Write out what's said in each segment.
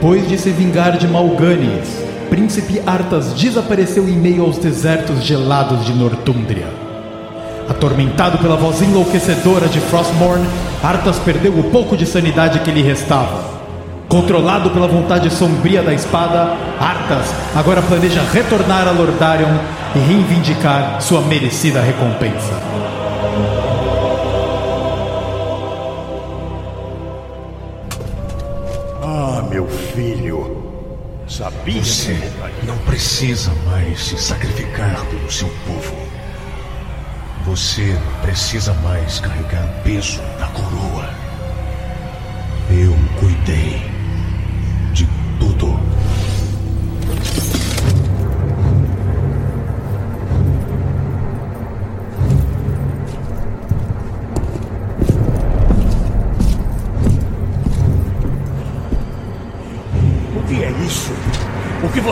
Depois de se vingar de Malganis, Príncipe Arthas desapareceu em meio aos desertos gelados de Nortúndria. Atormentado pela voz enlouquecedora de Frostmourne, Arthas perdeu o pouco de sanidade que lhe restava. Controlado pela vontade sombria da espada, Arthas agora planeja retornar a Lordarion e reivindicar sua merecida recompensa. Você não precisa mais se sacrificar pelo seu povo. Você não precisa mais carregar o peso da coroa. Eu cuidei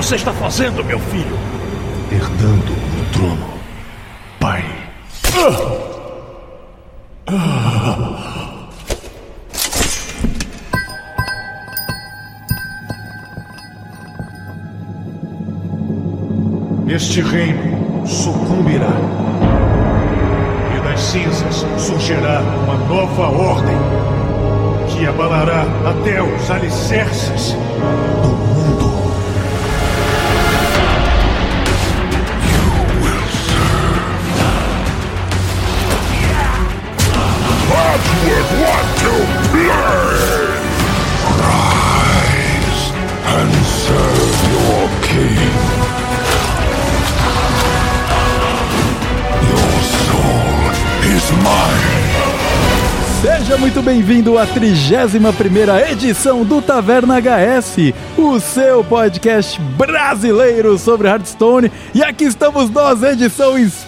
você está fazendo, meu filho? herdando o trono. Pai, este reino à 31ª edição do Taverna HS, o seu podcast brasileiro sobre Hearthstone. E aqui estamos nós, edição especial.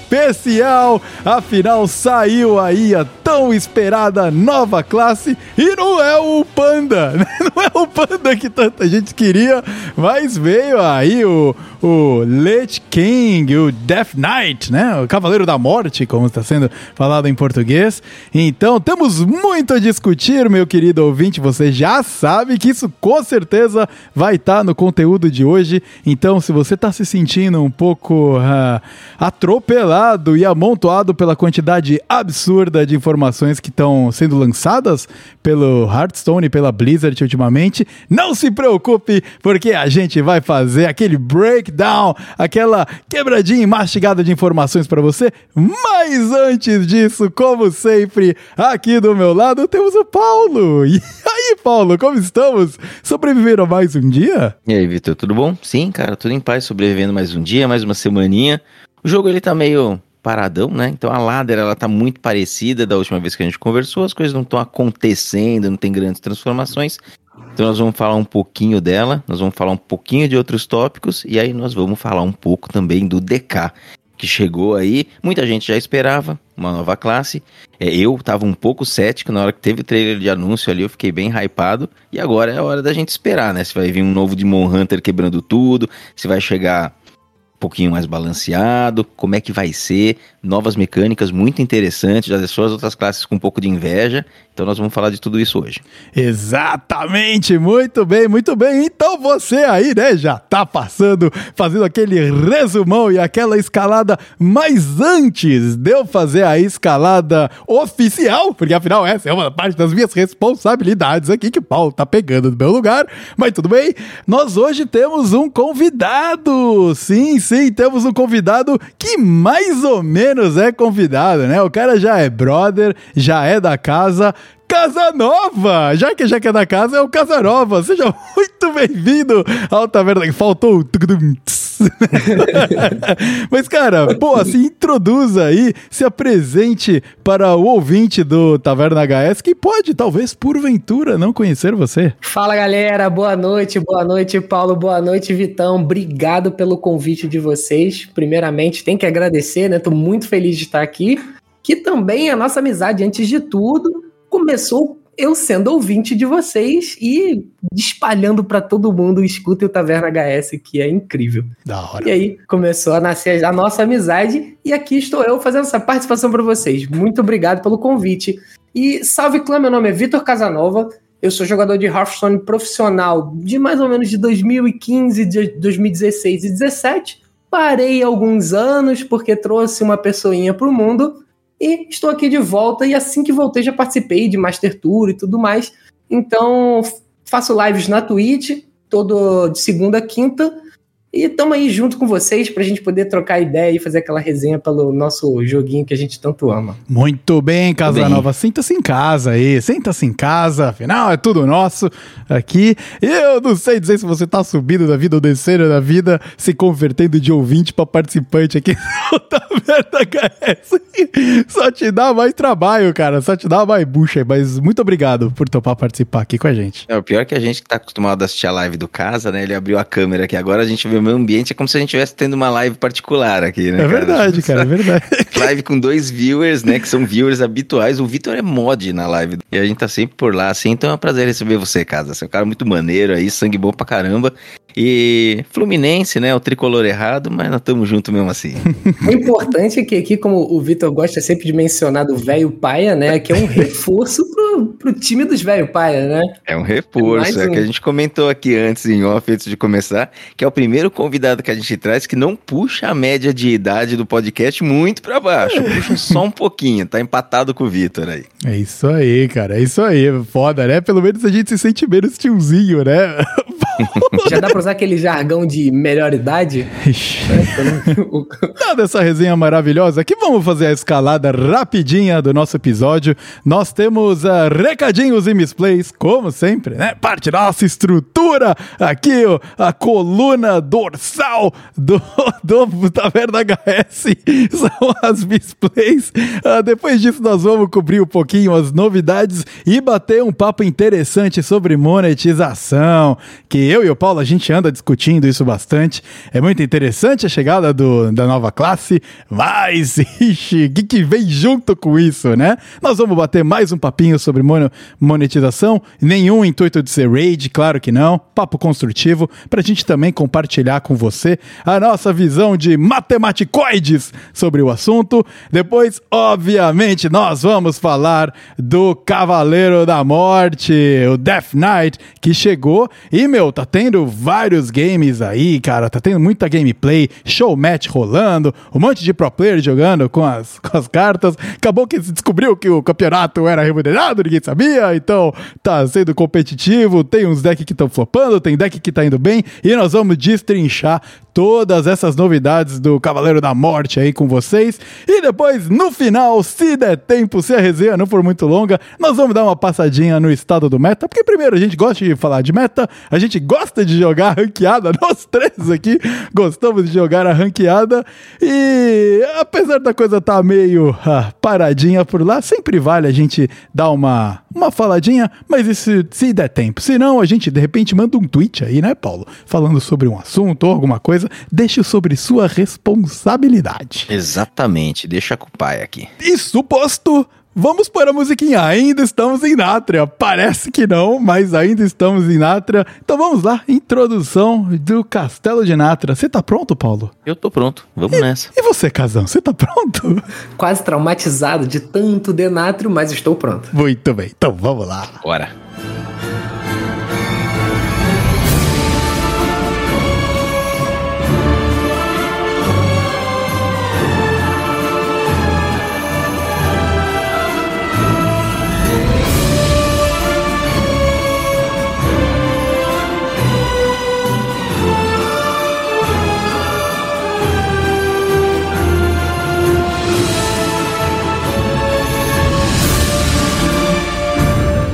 Afinal, saiu aí a tão esperada nova classe e não é o Panda, né? Não é o Panda que tanta gente queria, mas veio aí o, o Lich King, o Death Knight, né? O Cavaleiro da Morte, como está sendo falado em português. Então, temos muito a discutir, meu querido ouvinte. Você já sabe que isso com certeza vai estar no conteúdo de hoje. Então, se você está se sentindo um pouco ah, atropelado e amontoado pela quantidade absurda de informações que estão sendo lançadas pelo Hearthstone e pela Blizzard ultimamente, não se preocupe, porque a gente vai fazer aquele breakdown, aquela quebradinha e mastigada de informações para você. Mas antes disso, como sempre, aqui do meu lado temos o Paulo. E aí, Paulo, como estamos? Sobreviveram a mais um dia? E aí, Vitor, tudo bom? Sim, cara, tudo em paz, sobrevivendo mais um dia, mais uma semaninha. O jogo ele tá meio paradão, né? Então a ladder ela tá muito parecida da última vez que a gente conversou, as coisas não estão acontecendo, não tem grandes transformações. Então nós vamos falar um pouquinho dela, nós vamos falar um pouquinho de outros tópicos e aí nós vamos falar um pouco também do DK, que chegou aí, muita gente já esperava, uma nova classe. É, eu tava um pouco cético na hora que teve o trailer de anúncio ali, eu fiquei bem hypado. E agora é a hora da gente esperar, né? Se vai vir um novo Demon Hunter quebrando tudo, se vai chegar pouquinho mais balanceado, como é que vai ser, novas mecânicas muito interessantes, já deixou as outras classes com um pouco de inveja. Então nós vamos falar de tudo isso hoje. Exatamente, muito bem, muito bem. Então você aí, né, já tá passando, fazendo aquele resumão e aquela escalada, mas antes de eu fazer a escalada oficial, porque afinal essa é uma parte das minhas responsabilidades aqui que o Paulo tá pegando no meu lugar, mas tudo bem. Nós hoje temos um convidado. Sim, sim, temos um convidado que mais ou menos é convidado, né? O cara já é brother, já é da casa. Casanova! Já que já que é da casa, é o Casanova. Seja muito bem-vindo ao Taverna. Faltou. Mas, cara, pô, se introduza aí, se apresente para o ouvinte do Taverna HS que pode, talvez, porventura, não conhecer você. Fala galera, boa noite, boa noite Paulo, boa noite Vitão, obrigado pelo convite de vocês. Primeiramente, tem que agradecer, né? Tô muito feliz de estar aqui. Que também a nossa amizade, antes de tudo, começou eu sendo ouvinte de vocês e espalhando para todo mundo, escuta o Taverna HS, que é incrível. Da hora. E aí começou a nascer a nossa amizade e aqui estou eu fazendo essa participação para vocês. Muito obrigado pelo convite. E salve clã, meu nome é Vitor Casanova. Eu sou jogador de Hearthstone profissional de mais ou menos de 2015, de 2016 e 2017. Parei alguns anos porque trouxe uma pessoinha para o mundo e estou aqui de volta. E assim que voltei, já participei de Master Tour e tudo mais. Então, faço lives na Twitch, todo de segunda a quinta. E estamos aí junto com vocês para a gente poder trocar ideia e fazer aquela resenha pelo nosso joguinho que a gente tanto ama. Muito bem, Casanova. Sinta-se em casa aí. Sinta-se em casa. Afinal, é tudo nosso aqui. Eu não sei dizer se você tá subindo da vida ou descendo da vida, se convertendo de ouvinte para participante aqui do Taverna HS. Só te dá mais trabalho, cara. Só te dá mais bucha. Mas muito obrigado por topar participar aqui com a gente. É, o pior é que a gente que tá acostumado a assistir a live do casa, né? Ele abriu a câmera aqui. Agora a gente vê o meu ambiente, é como se a gente estivesse tendo uma live particular aqui, né? É verdade, cara, é verdade. live com dois viewers, né? Que são viewers habituais. O Vitor é mod na live. E a gente tá sempre por lá, assim. Então é um prazer receber você, casa. Você é um cara muito maneiro aí, sangue bom pra caramba. E Fluminense, né? O tricolor errado, mas nós estamos juntos mesmo assim. O importante é que aqui, como o Vitor gosta sempre de mencionar do velho paia, né? Que é um reforço pro, pro time dos velho paia, né? É um reforço. É, um... que a gente comentou aqui antes, em off, antes de começar, que é o primeiro convidado que a gente traz que não puxa a média de idade do podcast muito para baixo. É. Puxa só um pouquinho. Tá empatado com o Vitor aí. É isso aí, cara. É isso aí. Foda, né? Pelo menos a gente se sente menos tiozinho, né? Já dá pra usar aquele jargão de melhor idade? Dada essa resenha maravilhosa, aqui vamos fazer a escalada rapidinha do nosso episódio. Nós temos uh, recadinhos e misplays, como sempre, né? Parte da nossa estrutura aqui, ó, a coluna dorsal do, do Taverna HS são as misplays. Uh, depois disso, nós vamos cobrir um pouquinho as novidades e bater um papo interessante sobre monetização, que eu e o Paulo, a gente anda discutindo isso bastante. É muito interessante a chegada do, da nova classe, mas, ixi, o que, que vem junto com isso, né? Nós vamos bater mais um papinho sobre monetização, nenhum intuito de ser raid, claro que não, papo construtivo, pra gente também compartilhar com você a nossa visão de matematicoides sobre o assunto. Depois, obviamente, nós vamos falar do Cavaleiro da Morte, o Death Knight, que chegou e, meu, tá tendo vários games aí, cara, tá tendo muita gameplay, show match rolando, um monte de pro player jogando com as, com as cartas. Acabou que se descobriu que o campeonato era remunerado, ninguém sabia, então tá sendo competitivo. Tem uns decks que estão flopando, tem deck que tá indo bem, e nós vamos destrinchar todas essas novidades do Cavaleiro da Morte aí com vocês. E depois, no final, se der tempo, se a resenha não for muito longa, nós vamos dar uma passadinha no estado do meta, porque primeiro a gente gosta de falar de meta, a gente gosta de jogar ranqueada, nós três aqui gostamos de jogar a ranqueada e apesar da coisa estar tá meio ah, paradinha por lá, sempre vale a gente dar uma, uma faladinha, mas isso se der tempo. Se não, a gente de repente manda um tweet aí, né, Paulo? Falando sobre um assunto ou alguma coisa, deixe sobre sua responsabilidade. Exatamente, deixa com o pai aqui. Isso posto, Vamos para a musiquinha. Ainda estamos em Nátria. Parece que não, mas ainda estamos em Nátria. Então vamos lá. Introdução do Castelo de Nátria. Você tá pronto, Paulo? Eu tô pronto. Vamos e, nessa. E você, Casão? Você tá pronto? Quase traumatizado de tanto denátrio, mas estou pronto. Muito bem. Então vamos lá. Bora.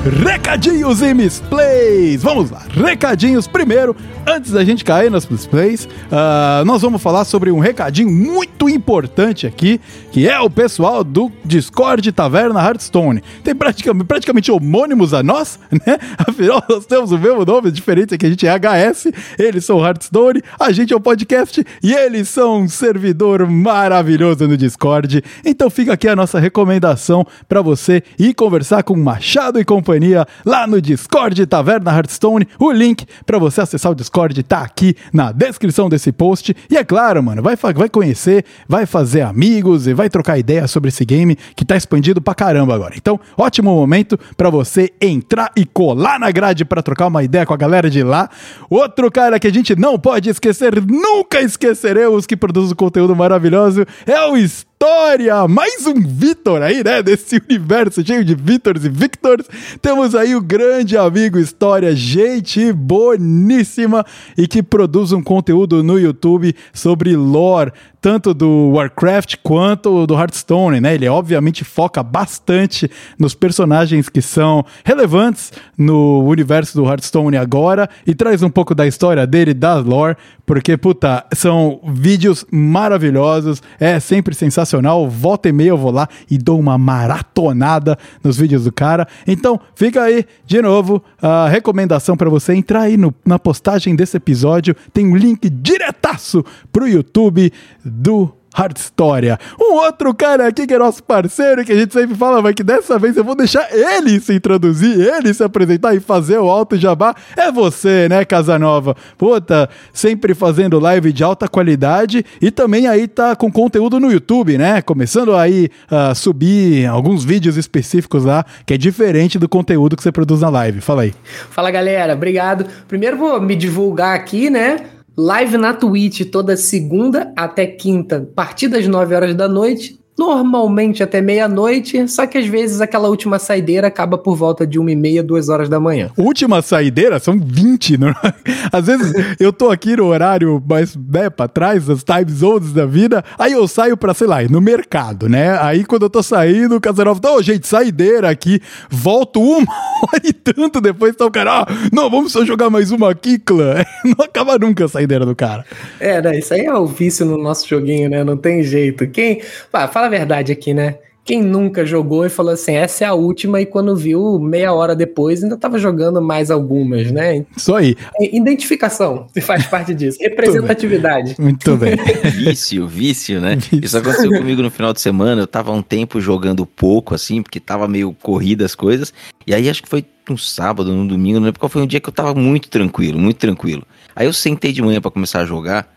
Re Recadinhos e misplays. Vamos lá, recadinhos primeiro. Antes da gente cair nos misplays, uh, nós vamos falar sobre um recadinho muito importante aqui, que é o pessoal do Discord Taverna Hearthstone. Tem praticamente, praticamente homônimos a nós, né? Afinal, nós temos o mesmo nome, diferente é que a gente é HS, eles são Hearthstone, a gente é o um podcast e eles são um servidor maravilhoso no Discord. Então fica aqui a nossa recomendação para você ir conversar com Machado e companhia lá no Discord Taverna Hearthstone. O link para você acessar o Discord tá aqui na descrição desse post. E é claro, mano, vai, vai conhecer, vai fazer amigos e vai trocar ideia sobre esse game que tá expandido pra caramba agora. Então, ótimo momento para você entrar e colar na grade para trocar uma ideia com a galera de lá. Outro cara que a gente não pode esquecer, nunca esqueceremos que produz um conteúdo maravilhoso, é o História! Mais um Vitor aí, né? Desse universo cheio de Vitors e Victors. Temos aí grande amigo História, gente boníssima e que produz um conteúdo no YouTube sobre lore, tanto do Warcraft quanto do Hearthstone, né? Ele obviamente foca bastante nos personagens que são relevantes no universo do Hearthstone agora e traz um pouco da história dele, da lore, porque, puta, são vídeos maravilhosos, é sempre sensacional. Volta e meia eu vou lá e dou uma maratonada nos vídeos do cara. Então, fica aí de novo a recomendação para você entrar aí no, na postagem desse episódio. Tem um link diretaço pro YouTube do Hard História. Um outro cara aqui que é nosso parceiro, que a gente sempre fala, mas que dessa vez eu vou deixar ele se introduzir, ele se apresentar e fazer o alto jabá, é você, né, Casanova? Puta, sempre fazendo live de alta qualidade e também aí tá com conteúdo no YouTube, né? Começando aí a subir alguns vídeos específicos lá, que é diferente do conteúdo que você produz na live. Fala aí. Fala, galera. Obrigado. Primeiro vou me divulgar aqui, né? Live na Twitch toda segunda até quinta, partir das 9 horas da noite normalmente até meia-noite, só que às vezes aquela última saideira acaba por volta de uma e meia, duas horas da manhã. Última saideira? São 20, não? É? Às vezes eu tô aqui no horário mais, né, pra trás, das time zones da vida, aí eu saio pra, sei lá, no mercado, né? Aí quando eu tô saindo, o Casanova tá, ô oh, gente, saideira aqui, volto uma hora e tanto depois, tá o cara, ah, não, vamos só jogar mais uma aqui, clã. Não acaba nunca a saideira do cara. É, né, isso aí é o vício no nosso joguinho, né? Não tem jeito. Quem, pá, fala a verdade aqui, né? Quem nunca jogou e falou assim, essa é a última, e quando viu, meia hora depois, ainda estava jogando mais algumas, né? Isso aí. É, identificação faz parte disso. Representatividade. Muito bem. vício, vício, né? Vício. Isso aconteceu comigo no final de semana. Eu tava um tempo jogando pouco, assim, porque tava meio corrida as coisas. E aí acho que foi um sábado, um domingo, não lembro qual foi um dia que eu tava muito tranquilo, muito tranquilo. Aí eu sentei de manhã para começar a jogar.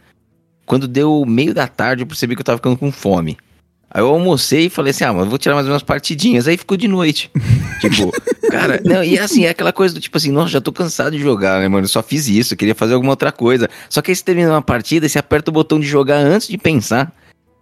Quando deu meio da tarde, eu percebi que eu tava ficando com fome. Aí eu almocei e falei assim, ah, mas vou tirar mais umas partidinhas. Aí ficou de noite. tipo, cara, não, e assim, é aquela coisa do tipo assim, nossa, já tô cansado de jogar, né, mano? Eu só fiz isso, queria fazer alguma outra coisa. Só que aí você termina uma partida e você aperta o botão de jogar antes de pensar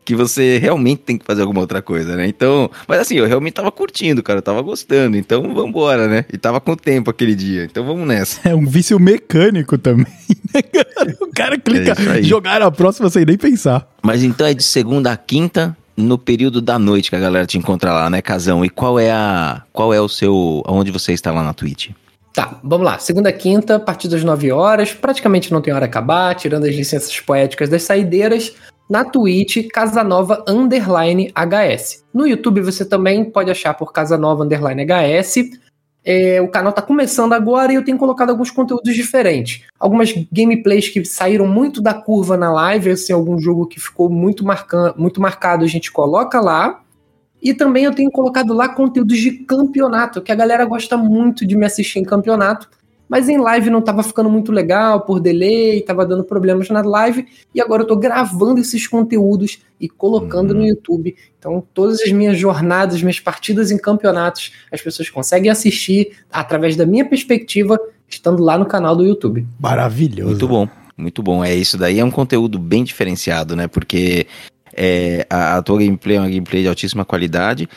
que você realmente tem que fazer alguma outra coisa, né? Então, mas assim, eu realmente tava curtindo, cara, eu tava gostando, então vambora, né? E tava com tempo aquele dia, então vamos nessa. É um vício mecânico também, né, cara? O cara clica é jogar a próxima sem nem pensar. Mas então é de segunda a quinta, no período da noite que a galera te encontra lá, né, Casão? E qual é a qual é o seu aonde você está lá na Twitch? Tá, vamos lá. Segunda, quinta, a partir das 9 horas, praticamente não tem hora a acabar, tirando as licenças poéticas das saideiras. Na Twitch, Casanova Underline HS. No YouTube você também pode achar por Casanova Underline HS. É, o canal está começando agora e eu tenho colocado alguns conteúdos diferentes. Algumas gameplays que saíram muito da curva na live, assim, algum jogo que ficou muito, marcando, muito marcado, a gente coloca lá. E também eu tenho colocado lá conteúdos de campeonato, que a galera gosta muito de me assistir em campeonato mas em live não estava ficando muito legal por delay, estava dando problemas na live, e agora eu estou gravando esses conteúdos e colocando uhum. no YouTube. Então, todas as minhas jornadas, minhas partidas em campeonatos, as pessoas conseguem assistir através da minha perspectiva, estando lá no canal do YouTube. Maravilhoso. Muito bom, muito bom. É isso daí, é um conteúdo bem diferenciado, né? Porque é, a, a tua gameplay é uma gameplay de altíssima qualidade.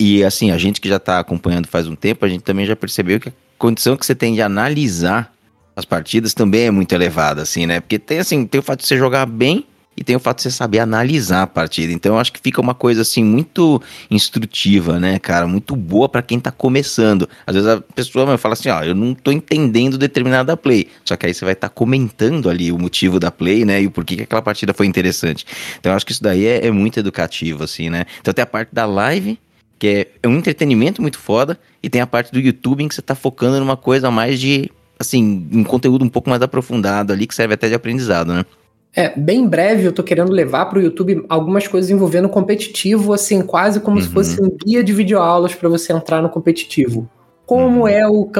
E assim, a gente que já está acompanhando faz um tempo, a gente também já percebeu que condição que você tem de analisar as partidas também é muito elevada, assim, né? Porque tem assim, tem o fato de você jogar bem e tem o fato de você saber analisar a partida. Então eu acho que fica uma coisa assim muito instrutiva, né, cara? Muito boa para quem tá começando. Às vezes a pessoa vai falar assim, ó, eu não tô entendendo determinada play. Só que aí você vai estar tá comentando ali o motivo da play, né? E o porquê que aquela partida foi interessante. Então eu acho que isso daí é, é muito educativo, assim, né? Então tem a parte da live que é, um entretenimento muito foda, e tem a parte do YouTube em que você tá focando numa coisa mais de, assim, um conteúdo um pouco mais aprofundado ali, que serve até de aprendizado, né? É, bem breve eu tô querendo levar para o YouTube algumas coisas envolvendo competitivo, assim, quase como uhum. se fosse um guia de videoaulas para você entrar no competitivo. como é o,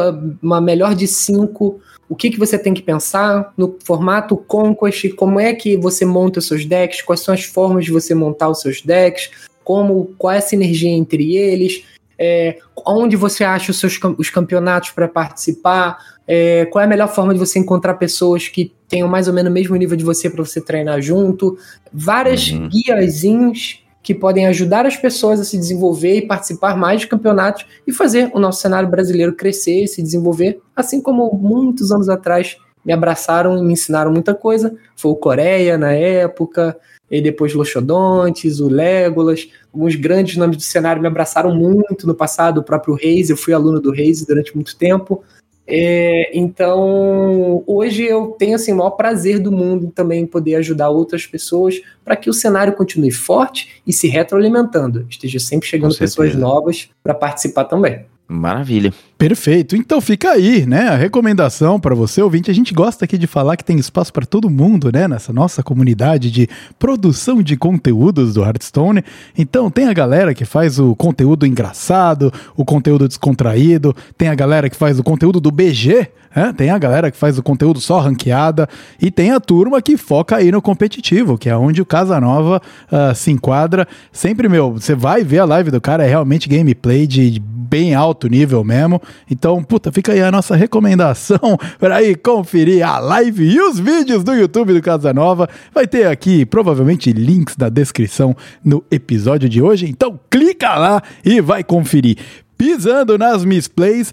uma melhor de cinco, o que, que você tem que pensar no formato Conquest, como é que você monta os seus decks, quais são as formas de você montar os seus decks, como qual é a sinergia entre eles, é, onde você acha os seus os campeonatos para participar, é, qual é a melhor forma de você encontrar pessoas que tenham mais ou menos o mesmo nível de você para você treinar junto, várias uhum. guiazinhos que podem ajudar as pessoas a se desenvolver e participar mais de campeonatos e fazer o nosso cenário brasileiro crescer e se desenvolver, assim como muitos anos atrás me abraçaram e me ensinaram muita coisa. Foi o Coreia na época, e depois Loxodontes, o Legolas, alguns grandes nomes do cenário me abraçaram muito no passado, o próprio Reis, eu fui aluno do Reis durante muito tempo. É, então, hoje eu tenho assim, o maior prazer do mundo também poder ajudar outras pessoas para que o cenário continue forte e se retroalimentando. Esteja sempre chegando pessoas novas para participar também. Maravilha. Perfeito. Então fica aí, né? A recomendação para você, ouvinte. A gente gosta aqui de falar que tem espaço para todo mundo, né? Nessa nossa comunidade de produção de conteúdos do Hearthstone. Então tem a galera que faz o conteúdo engraçado, o conteúdo descontraído, tem a galera que faz o conteúdo do BG, né? Tem a galera que faz o conteúdo só ranqueada e tem a turma que foca aí no competitivo, que é onde o Casanova uh, se enquadra. Sempre, meu, você vai ver a live do cara, é realmente gameplay de bem alto nível mesmo. Então, puta, fica aí a nossa recomendação para ir conferir a live e os vídeos do YouTube do Casanova. Vai ter aqui provavelmente links na descrição no episódio de hoje. Então, clica lá e vai conferir. Pisando nas misplays.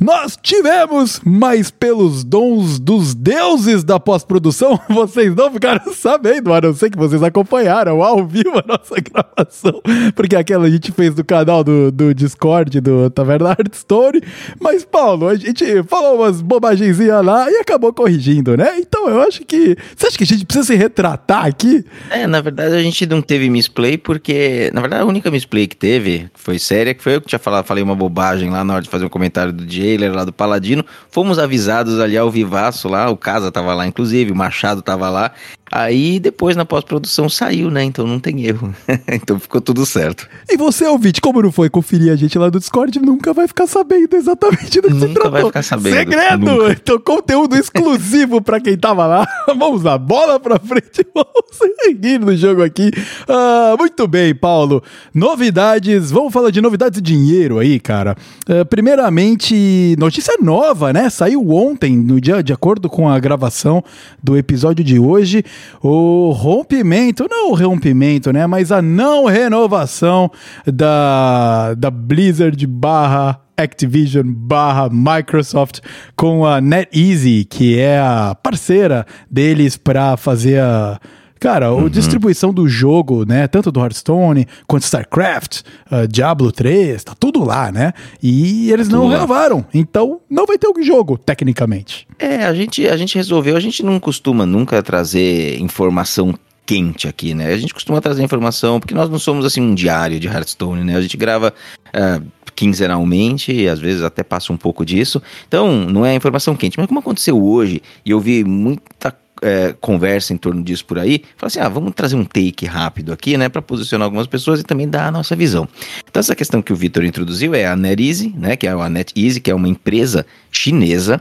Nós tivemos, mas pelos dons dos deuses da pós-produção, vocês não ficaram sabendo, a não ser que vocês acompanharam ao vivo a nossa gravação, porque aquela a gente fez do canal do, do Discord do Taverna Hearthstone. Mas, Paulo, a gente falou umas bobagenzinhas lá e acabou corrigindo, né? Então eu acho que. Você acha que a gente precisa se retratar aqui? É, na verdade a gente não teve misplay, porque, na verdade, a única misplay que teve, que foi séria, que foi eu que tinha falado, falei uma bobagem lá na hora de fazer um comentário do dia jailer lá do Paladino. Fomos avisados ali ao vivaço lá, o Casa tava lá, inclusive, o Machado tava lá. Aí depois na pós-produção saiu, né? Então não tem erro. então ficou tudo certo. E você, ouvinte, como não foi conferir a gente lá do Discord, nunca vai ficar sabendo exatamente do que nunca se tratou. vai ficar sabendo. Segredo! Nunca. Então, conteúdo exclusivo pra quem tava lá. vamos lá, bola pra frente, vamos seguir no jogo aqui. Uh, muito bem, Paulo. Novidades, vamos falar de novidades de dinheiro aí, cara. Uh, primeiramente, notícia nova, né? Saiu ontem, no dia de acordo com a gravação do episódio de hoje o rompimento, não o rompimento, né? Mas a não renovação da, da Blizzard barra Activision barra Microsoft com a NetEasy, que é a parceira deles para fazer a Cara, uhum. a distribuição do jogo, né? Tanto do Hearthstone quanto StarCraft, uh, Diablo 3, tá tudo lá, né? E eles não renovaram. Então, não vai ter o jogo, tecnicamente. É, a gente, a gente resolveu, a gente não costuma nunca trazer informação quente aqui, né? A gente costuma trazer informação, porque nós não somos assim um diário de Hearthstone, né? A gente grava uh, quinzenalmente, e às vezes até passa um pouco disso. Então, não é informação quente. Mas como aconteceu hoje, e eu vi muita é, conversa em torno disso por aí, fala assim: ah, vamos trazer um take rápido aqui, né, para posicionar algumas pessoas e também dar a nossa visão. Então, essa questão que o Vitor introduziu é a NetEasy, né, que é a NetEasy, que é uma empresa chinesa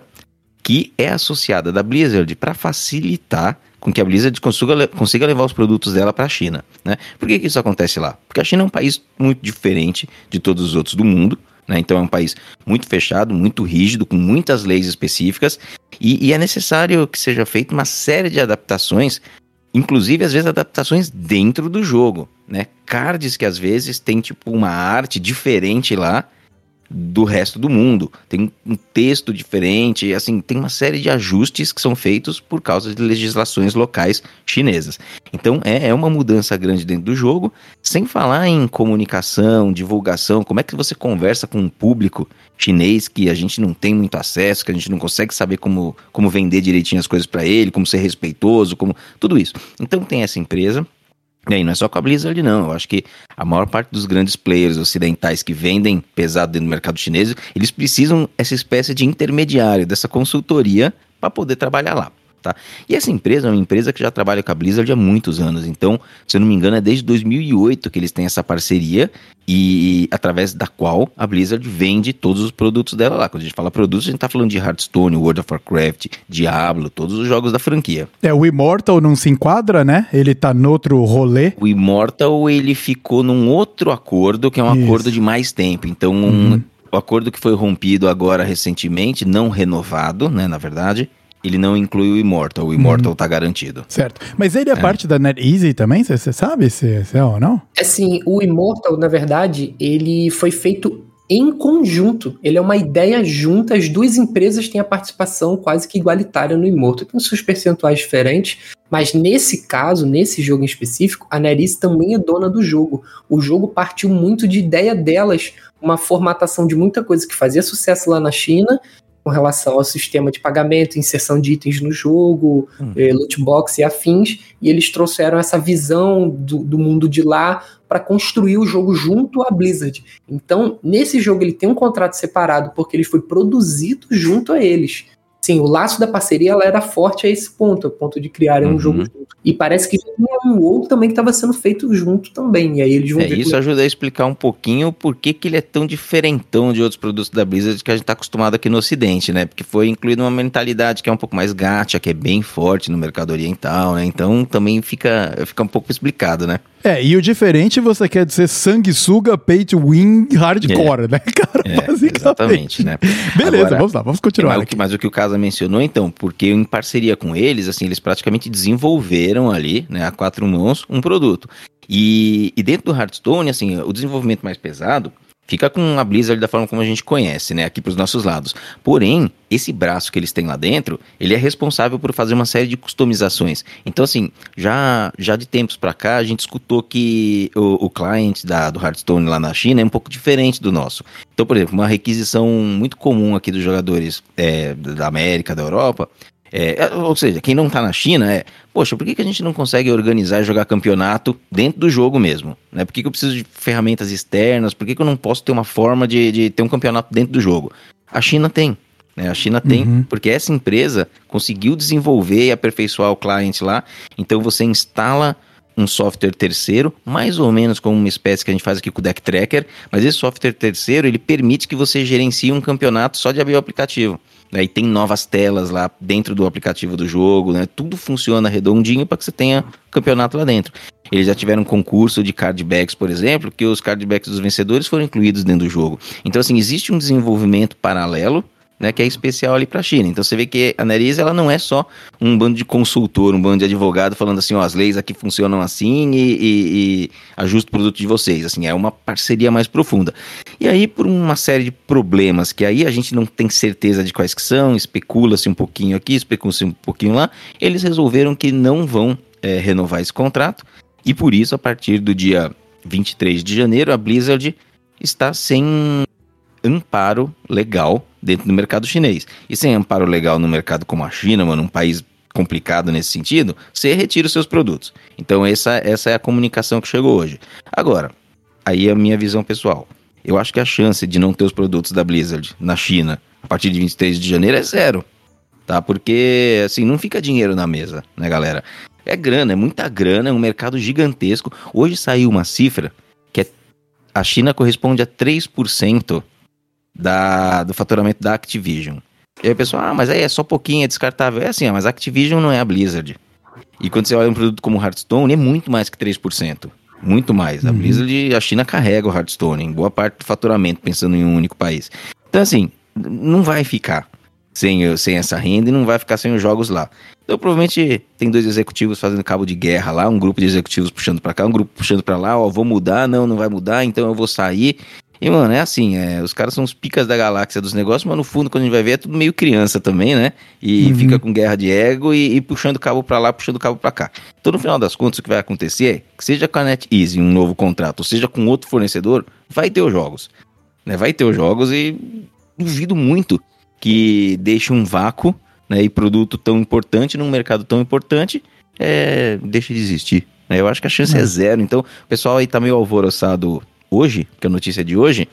que é associada da Blizzard para facilitar com que a Blizzard consiga, consiga levar os produtos dela para a China. Né? Por que, que isso acontece lá? Porque a China é um país muito diferente de todos os outros do mundo. Né? Então é um país muito fechado, muito rígido, com muitas leis específicas, e, e é necessário que seja feita uma série de adaptações, inclusive às vezes adaptações dentro do jogo. Né? Cards que às vezes tem tipo uma arte diferente lá, do resto do mundo. Tem um texto diferente, assim, tem uma série de ajustes que são feitos por causa de legislações locais chinesas. Então é, é uma mudança grande dentro do jogo, sem falar em comunicação, divulgação, como é que você conversa com um público chinês que a gente não tem muito acesso, que a gente não consegue saber como, como vender direitinho as coisas para ele, como ser respeitoso, como tudo isso. Então tem essa empresa e aí não é só com a Blizzard, não. Eu acho que a maior parte dos grandes players ocidentais que vendem pesado dentro do mercado chinês, eles precisam essa espécie de intermediário, dessa consultoria, para poder trabalhar lá. Tá? E essa empresa é uma empresa que já trabalha com a Blizzard há muitos anos. Então, se eu não me engano, é desde 2008 que eles têm essa parceria e através da qual a Blizzard vende todos os produtos dela lá. Quando a gente fala produtos, a gente tá falando de Hearthstone, World of Warcraft, Diablo, todos os jogos da franquia. É, o Immortal não se enquadra, né? Ele tá no outro rolê. O Immortal, ele ficou num outro acordo, que é um Isso. acordo de mais tempo. Então, um- o acordo que foi rompido agora recentemente, não renovado, né, na verdade, ele não inclui o Immortal. O Immortal tá garantido. Certo. Mas ele é, parte da NetEasy também? Você sabe se, se é ou não? Assim, o Immortal, na verdade, ele foi feito em conjunto. Ele é uma ideia junta, as duas empresas têm a participação quase que igualitária no Immortal. Tem seus percentuais diferentes, mas nesse caso, nesse jogo em específico, a Neris também é dona do jogo. O jogo partiu muito de ideia delas, uma formatação de muita coisa que fazia sucesso lá na China, com relação ao sistema de pagamento, inserção de itens no jogo, eh, loot box e afins, e eles trouxeram essa visão do, do mundo de lá para construir o jogo junto à Blizzard. Então, nesse jogo ele tem um contrato separado porque ele foi produzido junto a eles. Sim, o laço da parceria ela era forte a esse ponto, a ponto de criarem um Uhum. jogo junto. E parece que tinha um outro também que estava sendo feito junto também. E aí eles vão É, isso como- ajuda a explicar um pouquinho por que, que ele é tão diferentão de outros produtos da Blizzard que a gente tá acostumado aqui no ocidente, né? Porque foi incluído uma mentalidade que é um pouco mais gacha, que é bem forte no mercado oriental, né? Então também fica, fica um pouco explicado, né? É, e o diferente você quer dizer sanguessuga, pay to win, hardcore, né, cara? É, exatamente, né? Beleza, Agora, vamos lá, vamos continuar Mas, o aqui. que- mas o que o Casa mencionou, então, porque em parceria com eles, assim, eles praticamente desenvolveram ali, né, a quatro mãos, um produto. E, e dentro do Hearthstone, assim, o desenvolvimento mais pesado fica com a Blizzard da forma como a gente conhece, né, aqui para os nossos lados. Porém, esse braço que eles têm lá dentro, ele é responsável por fazer uma série de customizações. Então, assim, já, já de tempos para cá, a gente escutou que o, o client da, do Hearthstone lá na China é um pouco diferente do nosso. Então, por exemplo, uma requisição muito comum aqui dos jogadores é, da América, da Europa, é, é, ou seja, quem não tá na China é, poxa, por que, que a gente não consegue organizar e jogar campeonato dentro do jogo mesmo? Né? Por que, que eu preciso de ferramentas externas? Por que, que eu não posso ter uma forma de, de ter um campeonato dentro do jogo? A China tem. né? A China tem, Uhum. porque essa empresa conseguiu desenvolver e aperfeiçoar o cliente lá. Então você instala um software terceiro, mais ou menos como uma espécie que a gente faz aqui com o Deck Tracker, mas esse software terceiro ele permite que você gerencie um campeonato só de abrir o aplicativo. Aí tem novas telas lá dentro do aplicativo do jogo, né? Tudo funciona redondinho para que você tenha campeonato lá dentro. Eles já tiveram um concurso de cardbacks, por exemplo, que os cardbacks dos vencedores foram incluídos dentro do jogo. Então, assim, existe um desenvolvimento paralelo né, que é especial ali para a China. Então você vê que a Neris ela não é só um bando de consultor, um bando de advogado falando assim, ó, as leis aqui funcionam assim e, e, e ajusta o produto de vocês. Assim, é uma parceria mais profunda. E aí por uma série de problemas que aí a gente não tem certeza de quais que são, especula-se um pouquinho aqui, especula-se um pouquinho lá, eles resolveram que não vão é, renovar esse contrato e por isso a partir do dia 23 de janeiro a Blizzard está sem amparo legal dentro do mercado chinês. E sem amparo legal no mercado como a China, mano, um país complicado nesse sentido, você retira os seus produtos. Então essa, essa é a comunicação que chegou hoje. Agora, aí é a minha visão pessoal. Eu acho que a chance de não ter os produtos da Blizzard na China a partir de 23 de janeiro é zero. Tá? Porque, assim, não fica dinheiro na mesa, né, galera? É grana, é muita grana, é um mercado gigantesco. Hoje saiu uma cifra que é, a China corresponde a 3% da, do faturamento da Activision. E aí o pessoal, ah, mas aí é só pouquinho, é descartável. É assim, mas a Activision não é a Blizzard. E quando você olha um produto como o Hearthstone, é muito mais que 3%. Muito mais. A Uhum. Blizzard, a China carrega o Hearthstone em boa parte do faturamento, pensando em um único país. Então, assim, não vai ficar sem, sem essa renda e não vai ficar sem os jogos lá. Então, provavelmente tem dois executivos fazendo cabo de guerra lá, um grupo de executivos puxando pra cá, um grupo puxando pra lá, ó, vou mudar, não, não vai mudar, então eu vou sair. E, mano, é assim, é, os caras são os picas da galáxia dos negócios, mas no fundo, quando a gente vai ver, é tudo meio criança também, né? E Uhum. fica com guerra de ego e, e puxando cabo pra lá, puxando cabo pra cá. Então, no final das contas, o que vai acontecer é que seja com a NetEase um novo contrato, ou seja com outro fornecedor, vai ter os jogos. Né? Vai ter os jogos e duvido muito que deixe um vácuo né, e produto tão importante num mercado tão importante é, deixe de existir. né? Eu acho que a chance é É. zero. Então, o pessoal aí tá meio alvoroçado hoje, que a notícia é de hoje,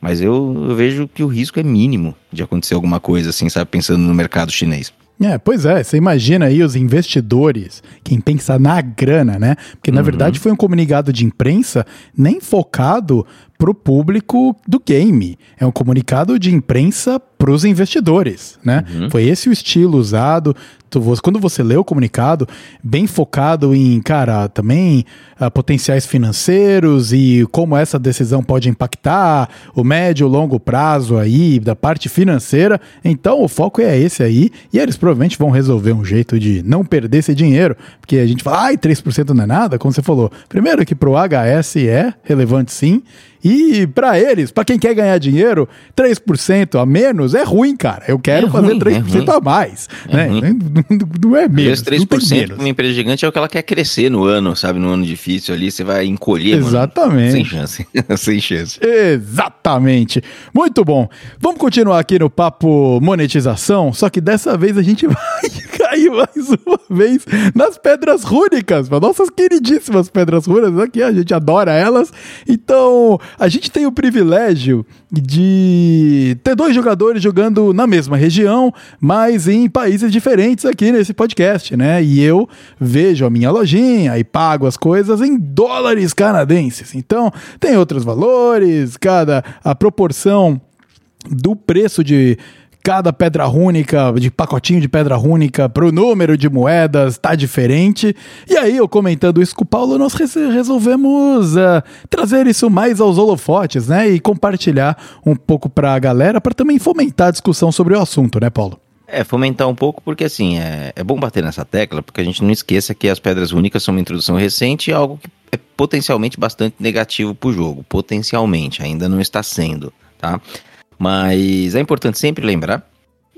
mas eu, eu vejo que o risco é mínimo de acontecer alguma coisa assim, sabe? Pensando no mercado chinês. É, pois é, você imagina aí os investidores, quem pensa na grana, né? Porque na Uhum. verdade foi um comunicado de imprensa nem focado pro público do game. É um comunicado de imprensa pros investidores, né? Uhum. Foi esse o estilo usado. Tu- Quando você lê o comunicado, bem focado em, cara, também ah, potenciais financeiros e como essa decisão pode impactar o médio e longo prazo aí da parte financeira. Então o foco é esse aí e eles provavelmente vão resolver um jeito de não perder esse dinheiro, porque a gente fala, ai, 3% não é nada, como você falou. Primeiro que pro HS é relevante sim, e pra eles, pra quem quer ganhar dinheiro, 3% a menos é ruim, cara. Eu quero É fazer ruim, 3% é a mais, É né? Não, não é menos, tem 3% menos. pra uma empresa gigante é o que ela quer crescer no ano, sabe? No ano difícil ali, você vai encolher, mano. Exatamente. Sem chance. Sem chance. Exatamente. Muito bom. Vamos continuar aqui no papo monetização, só que dessa vez a gente vai cair mais uma vez nas pedras rúnicas, para nossas queridíssimas pedras rúnicas aqui, a gente adora elas. Então, a gente tem o privilégio de ter dois jogadores jogando na mesma região, mas em países diferentes aqui nesse podcast, né? E eu vejo a minha lojinha e pago as coisas em dólares canadenses. Então, tem outros valores, cada a proporção do preço de cada pedra rúnica, de pacotinho de pedra rúnica pro número de moedas tá diferente. E aí, eu comentando isso com o Paulo, nós res- resolvemos ah, trazer isso mais aos holofotes, né? E compartilhar um pouco pra galera, para também fomentar a discussão sobre o assunto, né, Paulo? É, fomentar um pouco, porque assim, é, é bom bater nessa tecla, porque a gente não esqueça que as pedras únicas são uma introdução recente e algo que é potencialmente bastante negativo pro jogo. Potencialmente, ainda não está sendo, tá? Mas é importante sempre lembrar,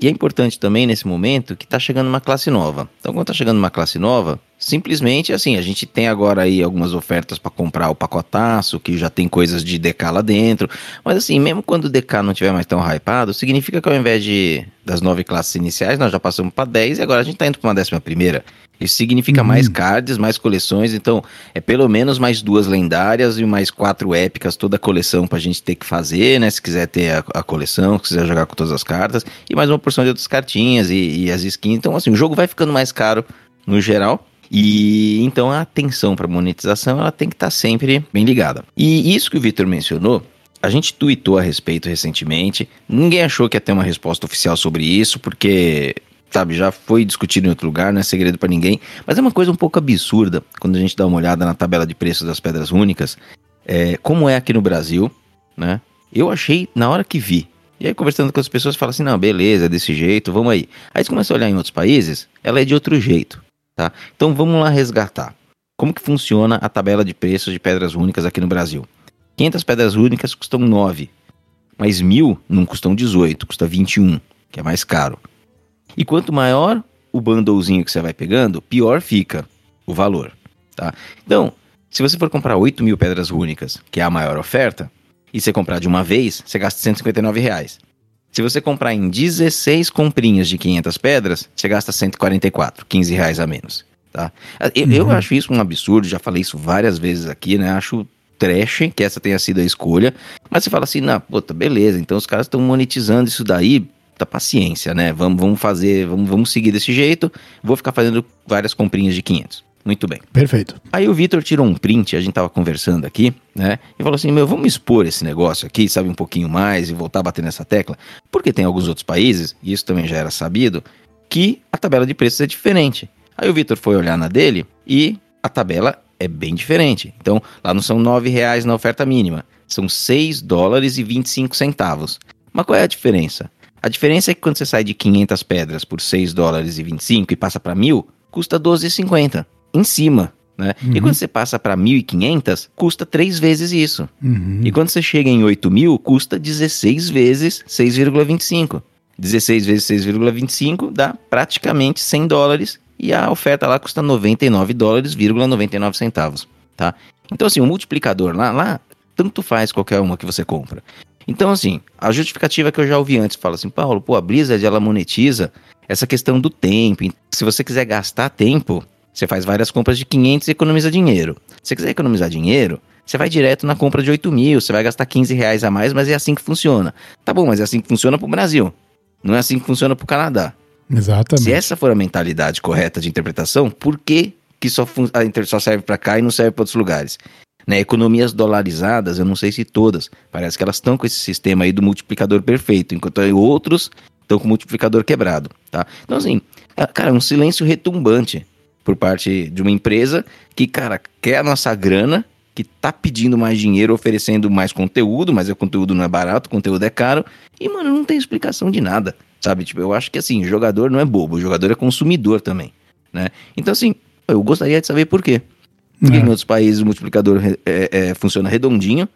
e é importante também nesse momento que tá chegando uma classe nova. Então, quando tá chegando uma classe nova, simplesmente assim, a gente tem agora aí algumas ofertas para comprar o pacotaço, que já tem coisas de DK lá dentro. Mas assim, mesmo quando o DK não tiver mais tão hypado, significa que ao invés de das nove classes iniciais, nós já passamos para 10 e agora a gente tá indo para uma décima primeira. Isso significa mais cards, mais coleções, então é pelo menos mais duas lendárias e mais quatro épicas, toda a coleção pra gente ter que fazer, né? Se quiser ter a, a coleção, se quiser jogar com todas as cartas, e mais uma porção de outras cartinhas e, e as skins. Então, assim, o jogo vai ficando mais caro no geral. E então a atenção para monetização ela tem que estar sempre bem ligada. E isso que o Victor mencionou, a gente tweetou a respeito recentemente. Ninguém achou que ia ter uma resposta oficial sobre isso, porque, sabe, já foi discutido em outro lugar, não é segredo para ninguém. Mas é uma coisa um pouco absurda quando a gente dá uma olhada na tabela de preços das pedras únicas. É, como é aqui no Brasil, né? Eu achei na hora que vi. E aí, conversando com as pessoas, fala assim: não, beleza, é desse jeito, vamos aí. Aí você começa a olhar em outros países, ela é de outro jeito, tá? Então vamos lá resgatar. Como que funciona a tabela de preços de pedras únicas aqui no Brasil? 500 pedras únicas custam 9, mas mil não custam 18, custa 21, que é mais caro. E quanto maior o bundlezinho que você vai pegando, pior fica o valor, tá? Então, se você for comprar 8 mil pedras únicas, que é a maior oferta, e você comprar de uma vez, você gasta 159 reais. Se você comprar em 16 comprinhas de 500 pedras, você gasta 144, 15 reais a menos, tá? Eu, eu acho isso um absurdo, já falei isso várias vezes aqui, né? Acho trash que essa tenha sido a escolha, mas você fala assim, não, puta, beleza, então os caras estão monetizando isso daí, tá paciência, né? Vamos, vamos fazer, vamos, vamos seguir desse jeito, vou ficar fazendo várias comprinhas de 500. Muito bem. Perfeito. Aí o Vitor tirou um print, a gente tava conversando aqui, né? E falou assim: meu, vamos expor esse negócio aqui, sabe, um pouquinho mais e voltar a bater nessa tecla. Porque tem alguns outros países, e isso também já era sabido, que a tabela de preços é diferente. Aí o Vitor foi olhar na dele e a tabela é bem diferente. Então, lá não são 9 reais na oferta mínima, são 6 dólares e 25 centavos. Mas qual é a diferença? A diferença é que quando você sai de 500 pedras por 6 dólares e 25 e passa para 1000, custa 12,50 em cima, né? E quando você passa para 1.500, custa três vezes isso. Uhum. E quando você chega em 8.000, custa 16 vezes 6,25. 16 vezes 6,25 dá praticamente 100 dólares e a oferta lá custa 99 dólares, 99 centavos, tá? Então assim, o multiplicador lá, lá tanto faz qualquer uma que você compra. Então assim, a justificativa que eu já ouvi antes fala assim, Paulo, pô, a Blizzard ela monetiza essa questão do tempo. Se você quiser gastar tempo, você faz várias compras de 500 e economiza dinheiro. Se você quiser economizar dinheiro, você vai direto na compra de 8 mil, você vai gastar 15 reais a mais, mas é assim que funciona. Tá bom, mas é assim que funciona pro Brasil. Não é assim que funciona pro Canadá. Exatamente. Se essa for a mentalidade correta de interpretação, por que, que só, só serve para cá e não serve para outros lugares? Né, economias dolarizadas, eu não sei se todas, parece que elas estão com esse sistema aí do multiplicador perfeito, enquanto outros estão com o multiplicador quebrado, tá? Então, assim, é, cara, um silêncio retumbante por parte de uma empresa que, cara, quer a nossa grana, que tá pedindo mais dinheiro, oferecendo mais conteúdo, mas o conteúdo não é barato, o conteúdo é caro, e, mano, não tem explicação de nada, sabe? Tipo, eu acho que, assim, jogador não é bobo, jogador é consumidor também, né? Então, assim, eu gostaria de saber por quê. Porque é. em outros países o multiplicador é, é, funciona redondinho.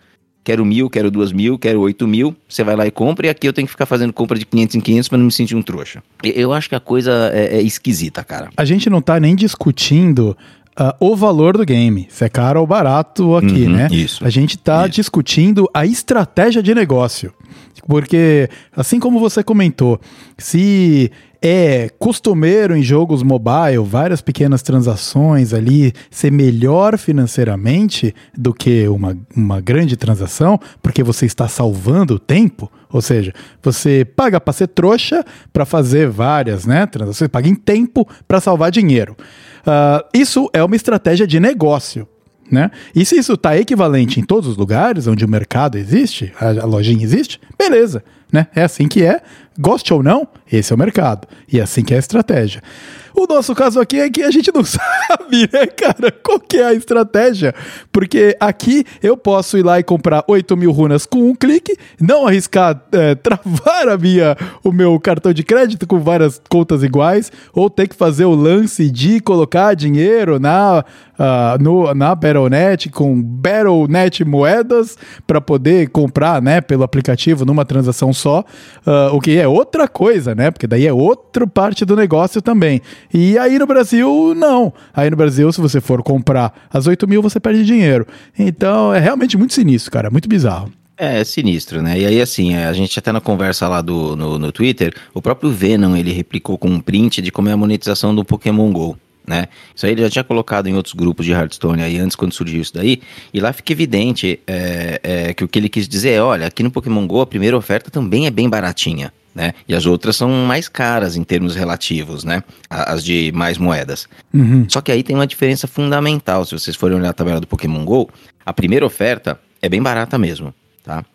Quero mil, quero duas mil, quero oito mil. Você vai lá e compra. E aqui eu tenho que ficar fazendo compra de 500 em 500 para não me sentir um trouxa. Eu acho que a coisa é, é esquisita, cara. A gente não tá nem discutindo Uh, o valor do game, se é caro ou barato aqui, uhum, né? Isso. A gente está discutindo a estratégia de negócio. Porque, assim como você comentou, se é costumeiro em jogos mobile, várias pequenas transações ali, ser melhor financeiramente do que uma, uma grande transação, porque você está salvando tempo. Ou seja, você paga para ser trouxa para fazer várias né, transações, paga em tempo para salvar dinheiro. Uh, isso é uma estratégia de negócio. Né? E se isso está equivalente em todos os lugares onde o mercado existe, a, lojinha existe, beleza. Né? É assim que é, goste ou não, esse é o mercado. E é assim que é a estratégia. O nosso caso aqui é que a gente não sabe, né, cara, qual que é a estratégia. Porque aqui eu posso ir lá e comprar 8 mil runas com um clique, não arriscar é, travar a minha, o meu cartão de crédito com várias contas iguais, ou ter que fazer o lance de colocar dinheiro na, uh, no, na Battle.net com Battle.net moedas para poder comprar, né, pelo aplicativo numa transação só, uh, o que é outra coisa, né, porque daí é outra parte do negócio também. E aí no Brasil, não. Aí no Brasil, se você for comprar as 8 mil, você perde dinheiro. Então é realmente muito sinistro, cara, muito bizarro. É, é sinistro, né? E aí, assim, a gente até na conversa lá do, no, no Twitter, o próprio Venom, ele replicou com um print de como é a monetização do Pokémon GO né? Isso aí ele já tinha colocado em outros grupos de Hearthstone aí antes, quando surgiu isso daí, e lá fica evidente é, é, que o que ele quis dizer é, olha, aqui no Pokémon GO a primeira oferta também é bem baratinha, né? E as outras são mais caras em termos relativos, né? As de mais moedas. Uhum. Só que aí tem uma diferença fundamental, se vocês forem olhar a tabela do Pokémon GO, a primeira oferta é bem barata mesmo, tá?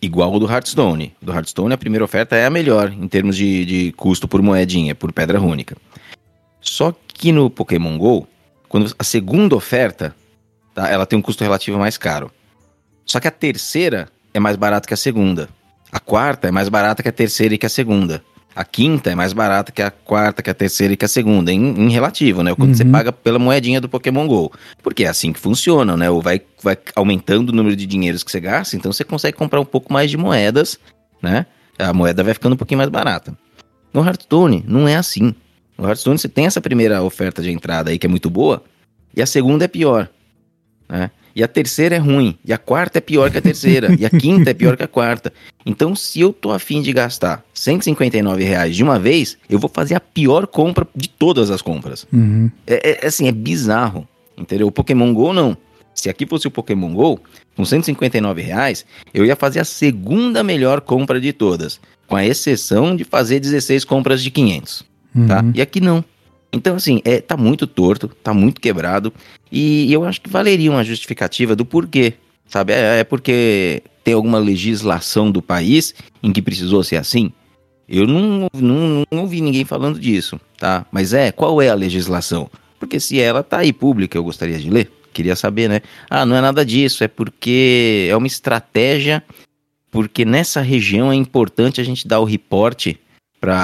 Igual o do Hearthstone. Do Hearthstone, a primeira oferta é a melhor em termos de, de custo por moedinha, por pedra rúnica. Só que no Pokémon GO, quando a segunda oferta, tá, ela tem um custo relativo mais caro. Só que a terceira é mais barata que a segunda. A quarta é mais barata que a terceira e que a segunda. A quinta é mais barata que a quarta, que a terceira e que a segunda, em, em relativo, né? Quando uhum. você paga pela moedinha do Pokémon GO. Porque é assim que funciona, né? Ou vai, vai aumentando o número de dinheiros que você gasta, então você consegue comprar um pouco mais de moedas, né? A moeda vai ficando um pouquinho mais barata. No Hearthstone, não é assim. No Hearthstone você tem essa primeira oferta de entrada aí que é muito boa, e a segunda é pior, né? E a terceira é ruim, e a quarta é pior que a terceira, e a quinta é pior que a quarta. Então, se eu tô afim de gastar 159 reais de uma vez, eu vou fazer a pior compra de todas as compras. Uhum. É, é, assim, é bizarro, entendeu? O Pokémon GO não. Se aqui fosse o Pokémon GO, com 159 reais, eu ia fazer a segunda melhor compra de todas, com a exceção de fazer 16 compras de 500 tá? Uhum. E aqui não. Então, assim, é, tá muito torto, tá muito quebrado. E, e eu acho que valeria uma justificativa do porquê, sabe? É, é, porque tem alguma legislação do país em que precisou ser assim? Eu não, não, não ouvi ninguém falando disso, tá? Mas é, qual é a legislação? Porque se ela tá aí pública, eu gostaria de ler. Queria saber, né? Ah, não é nada disso, é porque é uma estratégia, porque nessa região é importante a gente dar o reporte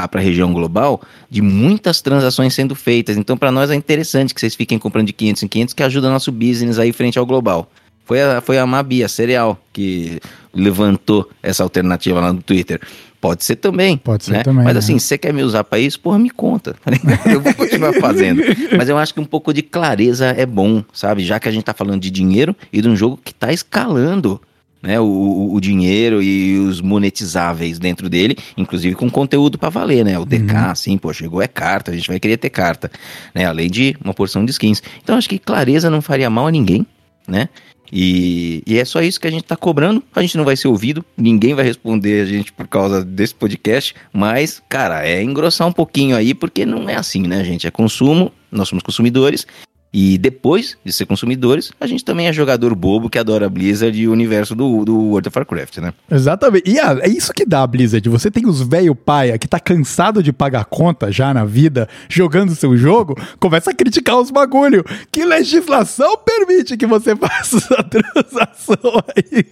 para a região global de muitas transações sendo feitas. Então, para nós é interessante que vocês fiquem comprando de 500 em 500, que ajuda nosso business aí frente ao global. Foi a, foi a Mabi, a Cereal, que levantou essa alternativa lá no Twitter. Pode ser também. Pode ser né? também. Mas assim, né? se você quer me usar para isso, porra, me conta. eu vou continuar fazendo. Mas eu acho que um pouco de clareza é bom, sabe? Já que a gente tá falando de dinheiro e de um jogo que tá escalando né, o, o, dinheiro e os monetizáveis dentro dele, inclusive com conteúdo para valer, né? O DK, uhum. assim, pô, chegou é carta, a gente vai querer ter carta, né? Além de uma porção de skins. Então acho que clareza não faria mal a ninguém, né? E, e, é só isso que a gente tá cobrando. A gente não vai ser ouvido, ninguém vai responder a gente por causa desse podcast. Mas, cara, é engrossar um pouquinho aí, porque não é assim, né, gente? É consumo, nós somos consumidores. E depois de ser consumidores, a gente também é jogador bobo que adora Blizzard e o universo do, do World of Warcraft, né? Exatamente. E é isso que dá a Blizzard. Você tem os velho paia que tá cansado de pagar conta já na vida, jogando seu jogo, começa a criticar os bagulho. Que legislação permite que você faça essa transação aí?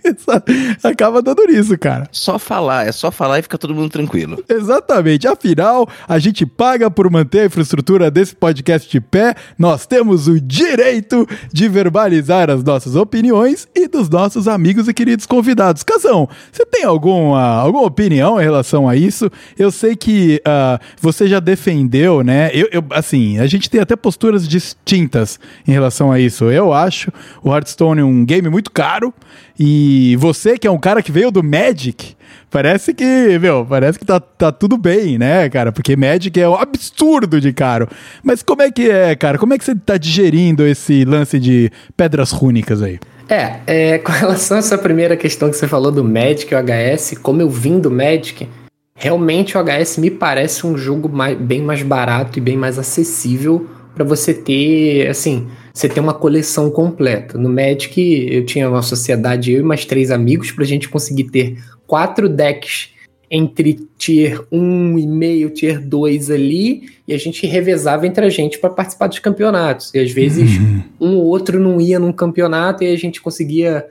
Acaba dando nisso, cara. Só falar, é só falar e fica todo mundo tranquilo. Exatamente. Afinal, a gente paga por manter a infraestrutura desse podcast de pé. Nós temos o direito de verbalizar as nossas opiniões e dos nossos amigos e queridos convidados. Casão, você tem alguma, alguma opinião em relação a isso? Eu sei que uh, você já defendeu, né? Eu, eu, assim, a gente tem até posturas distintas em relação a isso. Eu acho o Hearthstone um game muito caro e você, que é um cara que veio do Magic, parece que, meu, parece que tá, tá tudo bem, né, cara? Porque Magic é um absurdo de caro. Mas como é que é, cara? Como é que você tá digerindo esse lance de pedras rúnicas aí? É, é, com relação a essa primeira questão que você falou do Magic e o HS, como eu vim do Magic, realmente o HS me parece um jogo mais, bem mais barato e bem mais acessível para você ter, assim, você ter uma coleção completa. No Magic, eu tinha uma sociedade, eu e mais três amigos, pra gente conseguir ter quatro decks entre tier 1 e meio, tier 2 ali, e a gente revezava entre a gente para participar dos campeonatos. E às vezes uhum. um ou outro não ia num campeonato e a gente conseguia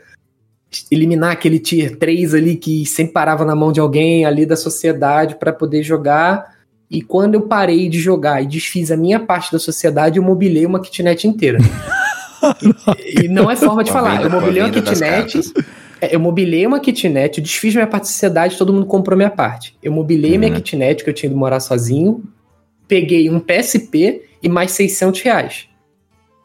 eliminar aquele tier 3 ali que sempre parava na mão de alguém ali da sociedade para poder jogar. E quando eu parei de jogar e desfiz a minha parte da sociedade, eu mobilei uma kitnet inteira. e, e, não é forma de falar. Eu mobilei uma kitnet. É, eu mobilei uma kitnet, eu desfiz minha parte da sociedade, todo mundo comprou minha parte. Eu mobilei uhum. minha kitnet, que eu tinha de morar sozinho, peguei um PSP e mais 600 reais.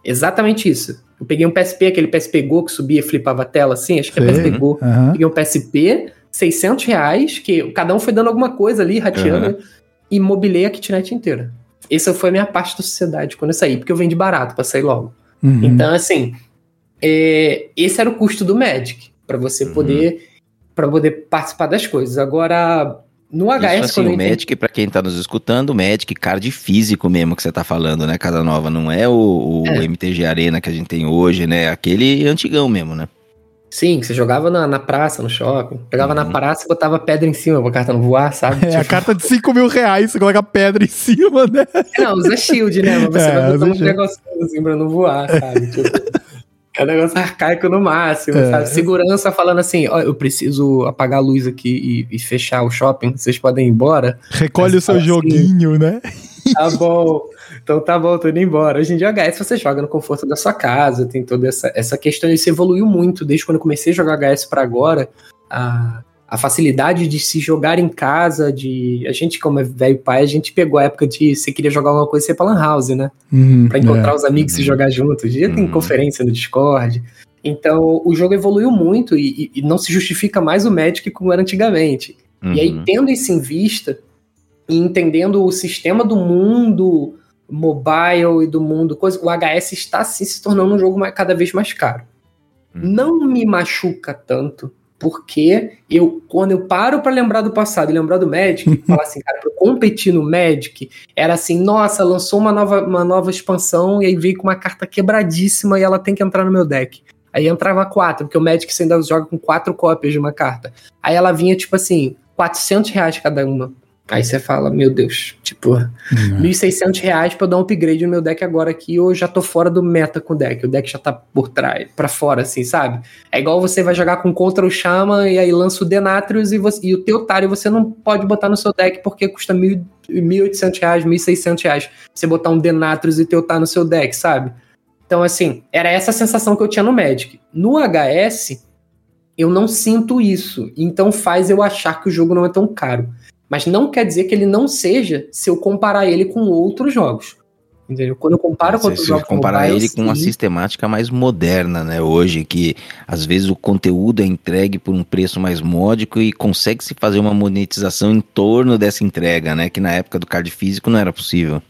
Exatamente isso. Eu peguei um PSP, aquele PSP Go que subia e flipava a tela assim, acho que Sei. é PSP Go. Uhum. Peguei um PSP, 600 reais, que cada um foi dando alguma coisa ali, rateando. Uhum e mobilei a kitnet inteira. Essa foi a minha parte da sociedade quando eu saí, porque eu vendi barato para sair logo. Uhum. Então, assim, é, esse era o custo do Magic, para você uhum. poder para poder participar das coisas. Agora, no HS, Isso, assim, o Magic, para quem tá nos escutando, o Magic card físico mesmo que você tá falando, né, Casa Nova, não é o, o é. MTG Arena que a gente tem hoje, né, aquele antigão mesmo, né? Sim, você jogava na, na praça, no shopping. Pegava uhum. na praça e botava pedra em cima pra carta não voar, sabe? É, tipo... a carta de 5 mil reais, você coloca pedra em cima, né? Não, usa shield, né? Mas você é, vai botar um negocinho assim pra não voar, sabe? Tipo, é um negócio arcaico no máximo, é. sabe? Segurança falando assim, ó, eu preciso apagar a luz aqui e, e fechar o shopping, vocês podem ir embora. Recolhe o seu assim, joguinho, né? Tá bom. Então tá bom, tô indo embora. Hoje em dia, HS você joga no conforto da sua casa, tem toda essa, essa questão. Isso evoluiu muito desde quando eu comecei a jogar HS para agora. A, a facilidade de se jogar em casa, de. A gente, como é velho pai, a gente pegou a época de você queria jogar alguma coisa, você ia pra Lan House, né? Uhum, pra encontrar é. os amigos uhum. e jogar juntos. Uhum. tem conferência no Discord. Então, o jogo evoluiu muito e, e, não se justifica mais o Magic como era antigamente. E aí, uhum. tendo isso em vista, e entendendo o sistema do mundo mobile e do mundo, coisa, o HS está sim se tornando um jogo mais, cada vez mais caro. Hum. Não me machuca tanto, porque eu, quando eu paro para lembrar do passado e lembrar do Magic, falar assim, cara, pra eu competir no Magic, era assim, nossa, lançou uma nova, uma nova expansão e aí veio com uma carta quebradíssima e ela tem que entrar no meu deck. Aí entrava quatro, porque o Magic você ainda joga com quatro cópias de uma carta. Aí ela vinha, tipo assim, 400 reais cada uma. Aí você fala, meu Deus, tipo, uhum. 1.600 reais pra eu dar um upgrade no meu deck agora aqui, ou eu já tô fora do meta com o deck, o deck já tá por trás, pra fora, assim, sabe? É igual você vai jogar com contra o Shaman e aí lança o Denatrius e, você, e o Teotário você não pode botar no seu deck porque custa 1.800 reais, 1.600 reais você botar um Denatrius e Teotar no seu deck, sabe? Então, assim, era essa sensação que eu tinha no Magic. No HS, eu não sinto isso, então faz eu achar que o jogo não é tão caro. Mas não quer dizer que ele não seja se eu comparar ele com outros jogos. Entendeu? Quando eu comparo com outros jogos. comparar ele com uma sistemática mais moderna, né? Hoje, que às vezes o conteúdo é entregue por um preço mais módico e consegue se fazer uma monetização em torno dessa entrega, né? Que na época do card físico não era possível.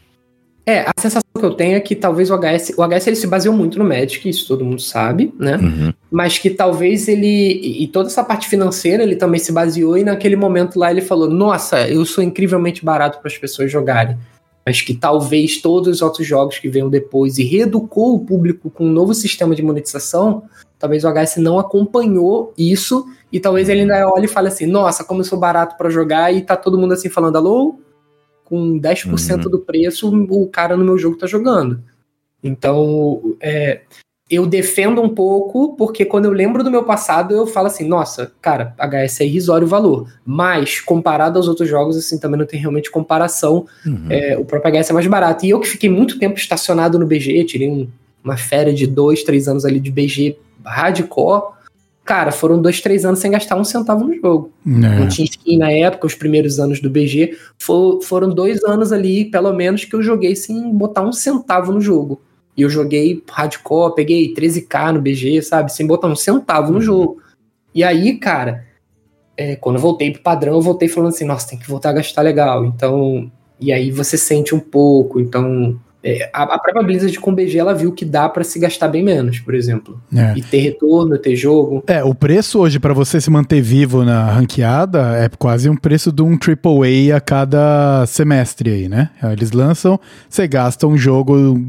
É, a sensação que eu tenho é que talvez o HS, o HS ele se baseou muito no Magic, isso todo mundo sabe, né? Uhum. Mas que talvez ele, e toda essa parte financeira, ele também se baseou e naquele momento lá ele falou: "Nossa, eu sou incrivelmente barato para as pessoas jogarem". Mas que talvez todos os outros jogos que venham depois e reeducou o público com um novo sistema de monetização, talvez o HS não acompanhou isso e talvez ele ainda olhe e fale assim: "Nossa, como eu sou barato para jogar" e tá todo mundo assim falando: "Alô, com 10% uhum. do preço, o cara no meu jogo tá jogando. Então, é, eu defendo um pouco, porque quando eu lembro do meu passado, eu falo assim, nossa, cara, HS é irrisório o valor. Mas, comparado aos outros jogos, assim, também não tem realmente comparação. Uhum. É, o próprio HS é mais barato. E eu que fiquei muito tempo estacionado no BG, tirei um, uma férias de dois, três anos ali de BG hardcore, cara, foram dois, três anos sem gastar um centavo no jogo. É. Não tinha skin na época, os primeiros anos do BG. For, foram dois anos ali, pelo menos, que eu joguei sem botar um centavo no jogo. E eu joguei hardcore, peguei 13k no BG, sabe? Sem botar um centavo no uhum. jogo. E aí, cara, é, quando eu voltei pro padrão, eu voltei falando assim, nossa, tem que voltar a gastar legal. Então, e aí você sente um pouco. Então, é, a, a própria Blizzard com BG ela viu que dá para se gastar bem menos, por exemplo. É. E ter retorno, ter jogo. É, o preço hoje para você se manter vivo na ranqueada é quase um preço de um AAA a cada semestre aí, né? Eles lançam, você gasta um jogo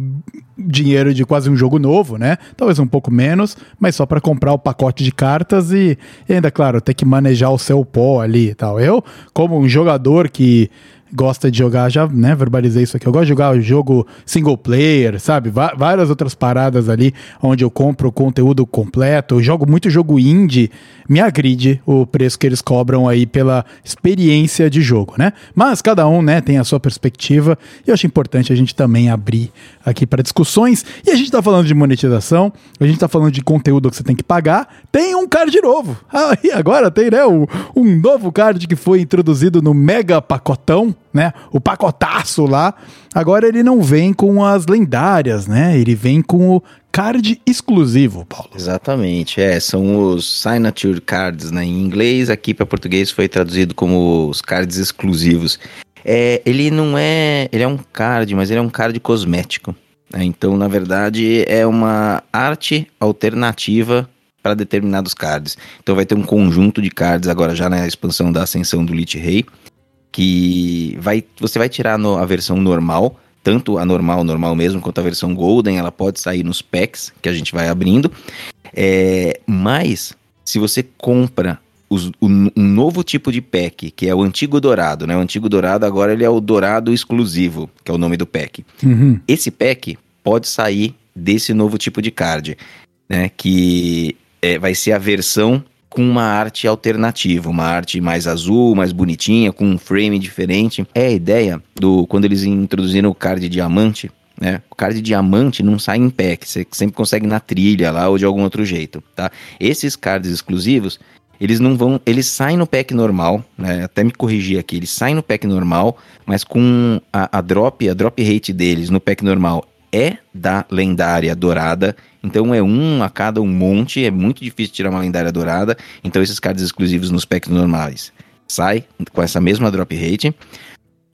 dinheiro de quase um jogo novo, né? Talvez um pouco menos, mas só para comprar o pacote de cartas e, e ainda, claro, ter que manejar o seu pó ali e tal. Eu, como um jogador que gosta de jogar, já né, verbalizei isso aqui. Eu gosto de jogar o jogo single player, sabe? várias outras paradas ali onde eu compro conteúdo completo. Eu jogo muito jogo indie. Me agride o preço que eles cobram aí pela experiência de jogo, né? Mas cada um, né, tem a sua perspectiva e eu acho importante a gente também abrir aqui para discussões. E a gente tá falando de monetização, a gente tá falando de conteúdo que você tem que pagar. Tem um card novo. E agora tem, né, um novo card que foi introduzido no mega pacotão né? O pacotaço lá. Agora ele não vem com as lendárias, né? Ele vem com o card exclusivo, Paulo. Exatamente, é, são os signature cards, né? Em inglês, aqui para português foi traduzido como os cards exclusivos. É, ele não é, ele é um card, mas ele é um card cosmético. Né? Então, na verdade, é uma arte alternativa para determinados cards. Então vai ter um conjunto de cards agora já na expansão da ascensão do Lich Rei que vai, você vai tirar no, a versão normal, tanto a normal, normal mesmo, quanto a versão Golden, ela pode sair nos packs que a gente vai abrindo. É, mas, se você compra os, um novo tipo de pack, que é o antigo dourado, né? O antigo dourado agora ele é o dourado exclusivo, que é o nome do pack. Uhum. Esse pack pode sair desse novo tipo de card, né? Que é, vai ser a versão com uma arte alternativa, uma arte mais azul, mais bonitinha, com um frame diferente. É a ideia do quando eles introduziram o card diamante, né? O card diamante não sai em pack, você sempre consegue na trilha lá ou de algum outro jeito, tá? Esses cards exclusivos, eles não vão, eles saem no pack normal, né? Até me corrigir aqui, eles saem no pack normal, mas com a, a drop, a drop rate deles no pack normal é da lendária dourada então é um a cada um monte, é muito difícil tirar uma lendária dourada. Então esses cards exclusivos nos packs normais sai com essa mesma drop rate.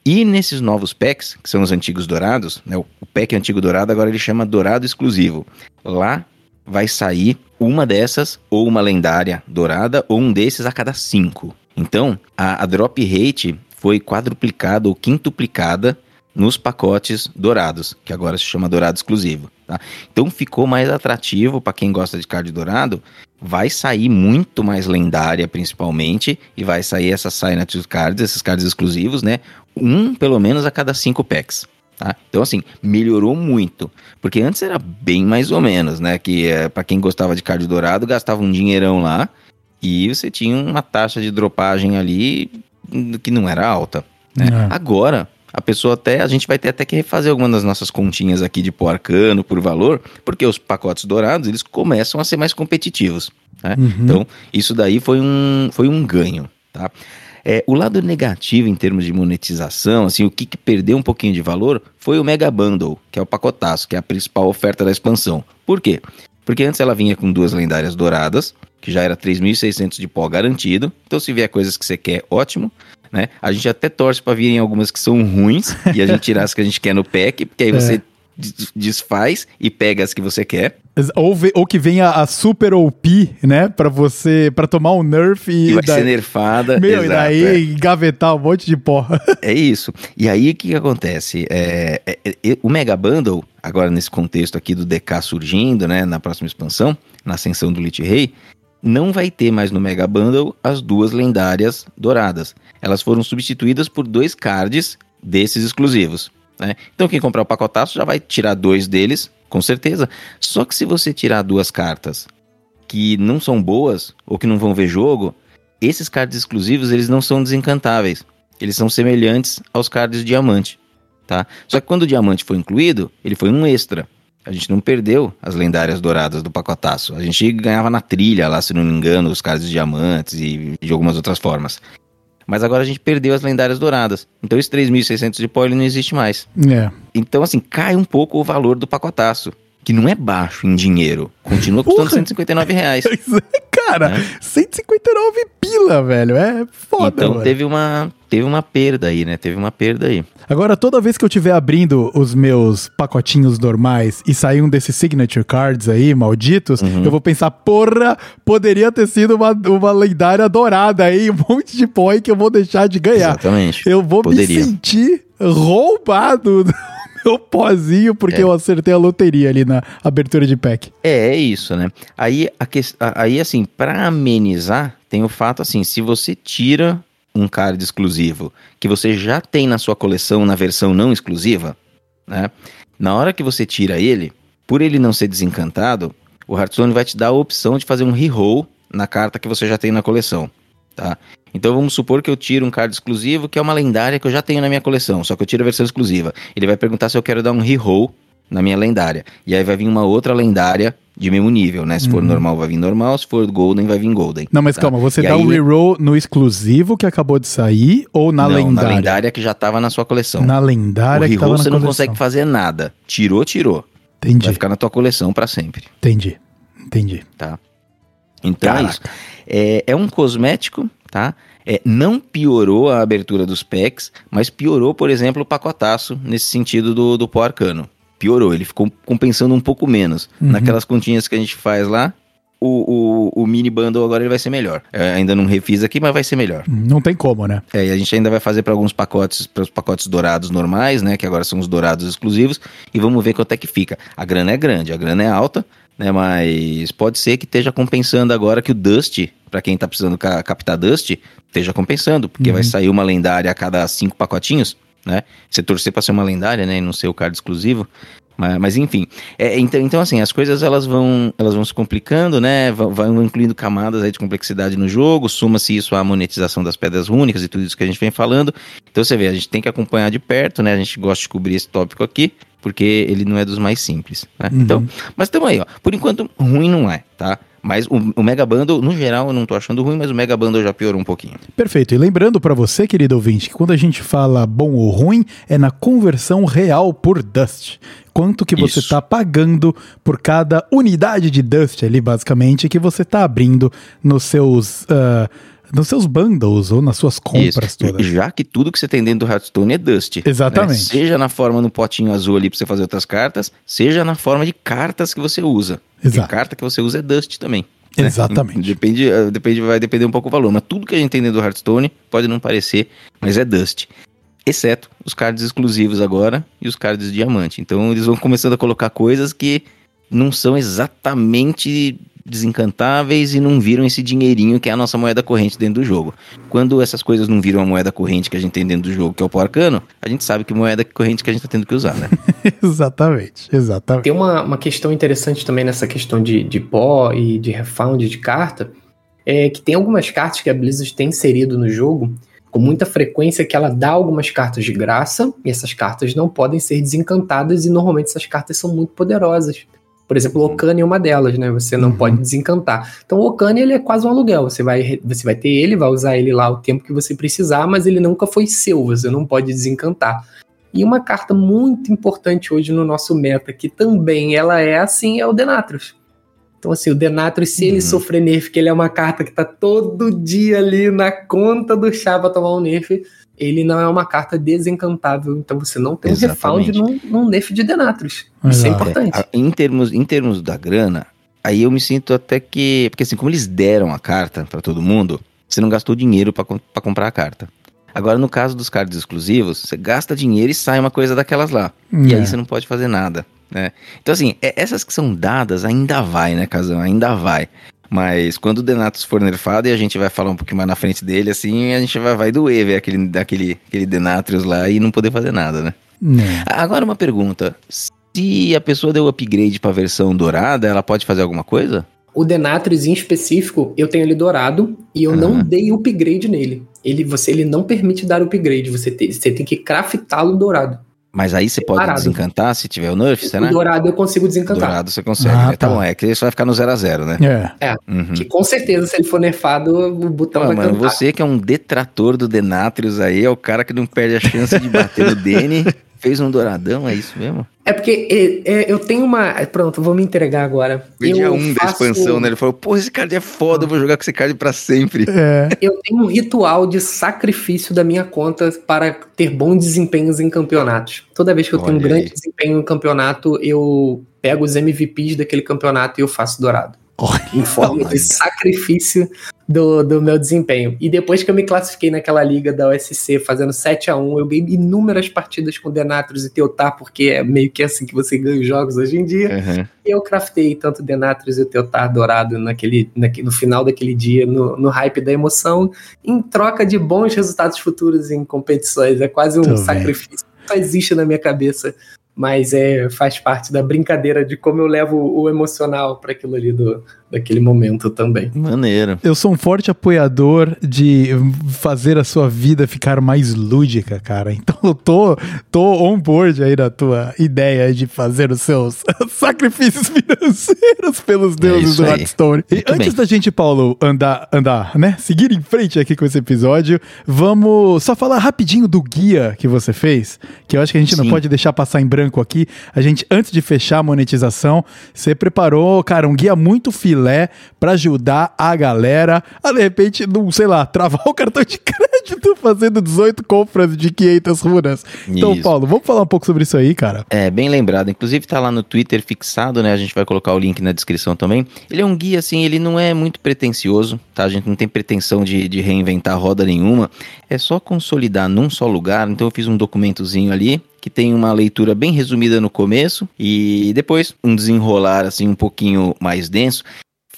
E nesses novos packs, que são os antigos dourados, né, o pack antigo dourado agora ele chama dourado exclusivo. Lá vai sair uma dessas, ou uma lendária dourada, ou um desses a cada cinco. Então a, a drop rate foi quadruplicada ou quintuplicada nos pacotes dourados, que agora se chama dourado exclusivo. Tá? Então ficou mais atrativo para quem gosta de card dourado. Vai sair muito mais lendária, principalmente, e vai sair essas signature cards, esses cards exclusivos, né? Um pelo menos a cada cinco packs. Tá? Então, assim, melhorou muito. Porque antes era bem mais ou menos, né? Que é, para quem gostava de card dourado, gastava um dinheirão lá e você tinha uma taxa de dropagem ali que não era alta. Né? É. Agora, a pessoa até, a gente vai ter até que refazer algumas das nossas continhas aqui de pó arcano por valor, porque os pacotes dourados, eles começam a ser mais competitivos, né? Uhum. Então, isso daí foi um, foi um ganho, tá? É, o lado negativo em termos de monetização, assim, o que, que perdeu um pouquinho de valor foi o Mega Bundle, que é o pacotaço, que é a principal oferta da expansão. Por quê? Porque antes ela vinha com duas lendárias douradas, que já era 3.600 de pó garantido. Então, se vier coisas que você quer, ótimo né? A gente até torce para virem algumas que são ruins e a gente tirar as que a gente quer no pack, porque aí É. você des- desfaz e pega as que você quer. Ou, ve- ou que venha a Super OP, né? Pra você. pra tomar um nerf e. E vai daí- ser nerfada. Meu, e exato, daí é. engavetar um monte de pó. É isso. E aí o que, que acontece? É, é, é, o Mega Bundle, agora nesse contexto aqui do DK surgindo, né, na próxima expansão, na ascensão do Lich Rei, não vai ter mais no Mega Bundle as duas lendárias douradas. Elas foram substituídas por dois cards desses exclusivos. né? Então quem comprar o pacotaço já vai tirar dois deles, com certeza. Só que se você tirar duas cartas que não são boas ou que não vão ver jogo, esses cards exclusivos eles não são desencantáveis eles são semelhantes aos cards diamante, tá? Só que quando o diamante foi incluído, ele foi um extra. A gente não perdeu as lendárias douradas do pacotaço. A gente ganhava na trilha lá, se não me engano, os cards diamantes e de algumas outras formas. Mas agora a gente perdeu as lendárias douradas. Então esse 3.600 de pó ele não existe mais. É. Então assim, cai um pouco o valor do pacotaço. Que não é baixo em dinheiro. Continua custando Porra! 159 reais. Pois é, Cara, É. 159 pila, velho. É foda, Então mano. teve uma, teve uma perda aí, né? Teve uma perda aí. Agora, toda vez que eu estiver abrindo os meus pacotinhos normais e sair um desses signature cards aí, malditos, Uhum. eu vou pensar, porra, poderia ter sido uma, uma lendária dourada aí, um monte de aí que eu vou deixar de ganhar. Exatamente. Eu vou Poderia. me sentir roubado do meu pozinho porque É. eu acertei a loteria ali na abertura de pack. É, é isso, né? Aí, a a- aí assim, pra amenizar, tem o fato assim, se você tira um card exclusivo que você já tem na sua coleção na versão não exclusiva, né? Na hora que você tira ele, por ele não ser desencantado, o Hearthstone vai te dar a opção de fazer um reroll na carta que você já tem na coleção, tá? Então vamos supor que eu tiro um card exclusivo que é uma lendária que eu já tenho na minha coleção, só que eu tiro a versão exclusiva. Ele vai perguntar se eu quero dar um reroll na minha lendária. E aí vai vir uma outra lendária de mesmo nível, né? Se for normal, vai vir normal. Se for golden, vai vir golden. Não, mas tá? calma, você E dá aí- um reroll no exclusivo que acabou de sair ou na Não, lendária? na lendária que já tava na sua coleção. Na o lendária que tava na você não consegue fazer nada. Tirou, tirou. Entendi, Vai ficar na tua coleção pra sempre, entendi, entendi. tá? Então é isso. É, é um cosmético, tá? É, não piorou a abertura dos packs, mas piorou, por exemplo, o pacotaço nesse sentido do, do pó arcano. Piorou, ele ficou compensando um pouco menos. Uhum. Naquelas continhas que a gente faz lá, o, o, o mini bundle agora ele vai ser melhor. Ainda não refiz aqui, mas vai ser melhor. Não tem como, né? É, e a gente ainda vai fazer para alguns pacotes, para os pacotes dourados normais, né? Que agora são os dourados exclusivos. E vamos ver quanto é que fica. A grana é grande, a grana é alta, né? Mas pode ser que esteja compensando agora que o Dust, para quem tá precisando ca- captar Dust, esteja compensando, porque Uhum. vai sair uma lendária a cada cinco pacotinhos, né? Você torcer para ser uma lendária, né? E não ser o card exclusivo. Mas, mas enfim, É, então, então assim, as coisas elas vão, elas vão se complicando, né? Vão, vão incluindo camadas aí de complexidade no jogo, suma-se isso à monetização das pedras únicas e tudo isso que a gente vem falando. Então você vê, a gente tem que acompanhar de perto, né? A gente gosta de cobrir esse tópico aqui, porque ele não é dos mais simples, né? Uhum. Então, mas estamos aí, ó. Por enquanto, ruim não é, tá? Mas o, o Mega Bundle, no geral, eu não tô achando ruim, mas o Mega Bundle já piorou um pouquinho. Perfeito. E lembrando pra você, querido ouvinte, que quando a gente fala bom ou ruim, é na conversão real por Dust. Quanto que você Isso. tá pagando por cada unidade de Dust ali, basicamente, que você tá abrindo nos seus, ah, nos seus bundles ou nas suas compras Isso. todas. Já que tudo que você tem dentro do Hearthstone é Dust. né? Exatamente. Seja na forma no potinho azul ali pra você fazer outras cartas, seja na forma de cartas que você usa. Exato. carta que você usa é Dust também. né? Exatamente. Depende, eh, depende, vai depender um pouco do valor. Mas tudo que a gente tem dentro do Hearthstone pode não parecer, mas é Dust. Exceto os cards exclusivos agora e os cards diamante. Então eles vão começando a colocar coisas que não são exatamente desencantáveis e não viram esse dinheirinho que é a nossa moeda corrente dentro do jogo. Quando essas coisas não viram a moeda corrente que a gente tem dentro do jogo, que é o pó arcano, a gente sabe que moeda corrente que a gente tá tendo que usar, né? exatamente, exatamente. Tem uma, uma questão interessante também nessa questão de, de pó e de refound de carta, é que tem algumas cartas que a Blizzard tem inserido no jogo com muita frequência que ela dá algumas cartas de graça e essas cartas não podem ser desencantadas e normalmente essas cartas são muito poderosas. Por exemplo, o Okane é uma delas, né? Você não Uhum. pode desencantar. Então o Okane ele é quase um aluguel. Você vai, você vai ter ele, vai usar ele lá o tempo que você precisar, mas ele nunca foi seu, você não pode desencantar. E uma carta muito importante hoje no nosso meta, que também ela é assim, é o Denatrus. Então, assim, o Denatrius, se ele Uhum. sofrer nerf, que ele é uma carta que tá todo dia ali na conta do chá pra tomar um nerf, ele não é uma carta desencantável. Então você não tem um Exatamente. refound num, num nerf de Denatrius. Isso é Exato. importante. A- Em termos, em termos da grana, aí eu me sinto até que. Porque assim, como eles deram a carta pra todo mundo, você não gastou dinheiro pra comprar a carta. Agora, no caso dos cards exclusivos, você gasta dinheiro e sai uma coisa daquelas lá. E É. aí você não pode fazer nada, né? Então, assim, é- essas que são dadas ainda vai, né, Casão? Ainda vai. Mas quando o Denatus for nerfado, e a gente vai falar um pouquinho mais na frente dele, assim, a gente vai, vai doer ver aquele, aquele, aquele Denatrius lá e não poder fazer nada, né? É. Agora uma pergunta. Se a pessoa deu upgrade pra versão dourada, ela pode fazer alguma coisa? O Denatrius em específico, eu tenho ele dourado e eu não Aham. dei upgrade nele. Ele, você, ele não permite dar upgrade, você, te- você tem que craftá-lo dourado. Mas aí você pode Separado. desencantar se tiver o nerf, O será? dourado eu consigo desencantar. Dourado você consegue, Ah, né? Tá. tá. bom, é que isso vai ficar no 0 a 0 né? É. Uhum. Que com certeza, se ele for nerfado, o botão Ah, vai mano, cantar. você que é um detrator do Denatrius aí, é o cara que não perde a chance de bater no Dene, fez um douradão, é isso mesmo? É porque é, é, eu tenho uma. Pronto, vou me entregar agora. Foi dia eu 1 da faço- expansão, né? Ele falou, pô, esse card é foda, eu vou jogar com esse card pra sempre. É. Eu tenho um ritual de sacrifício da minha conta para ter bons desempenhos em campeonatos. Toda vez que eu tenho um Olha grande aí. desempenho em campeonato, eu pego os MVPs daquele campeonato e eu faço dourado. Em forma de sacrifício do, do meu desempenho. E depois que eu me classifiquei naquela liga da OSC fazendo 7 a 1 eu ganhei inúmeras partidas com Denatrius e Teotar, porque é meio que assim que você ganha os jogos hoje em dia. Uhum. E eu craftei tanto o Denatrius e o Teotar dourado naquele, naque- no final daquele dia, no, no hype da emoção, em troca de bons resultados futuros em competições. É quase um Tô sacrifício. Só existe na minha cabeça, mas é, faz parte da brincadeira de como eu levo o emocional para aquilo ali do, daquele momento também. Maneiro. Eu sou um forte apoiador de fazer a sua vida ficar mais lúdica, cara. Então eu tô, tô on board aí na tua ideia de fazer os seus sacrifícios financeiros pelos deuses isso do. Hearthstone. E Muito antes bem. da gente, Paulo, andar, andar, né? Seguir em frente aqui com esse episódio, vamos só falar rapidinho do guia que você fez, que eu acho que a gente não Sim. pode deixar passar em branco aqui. A gente, antes de fechar a monetização, você preparou, cara, um guia muito filé pra ajudar a galera a, de repente, não, sei lá, travar o cartão de crédito fazendo 18 compras de 500 runas. Então, Isso. Paulo, vamos falar um pouco sobre isso aí, cara? É, bem lembrado. Inclusive tá lá no Twitter fixado, né? A gente vai colocar o link na descrição também. Ele é um guia, assim, ele não é muito pretencioso, tá? A gente não tem pretensão de, de reinventar roda nenhuma. É só consolidar num só lugar. Então eu fiz um documentozinho ali que tem uma leitura bem resumida no começo e depois um desenrolar, assim, um pouquinho mais denso.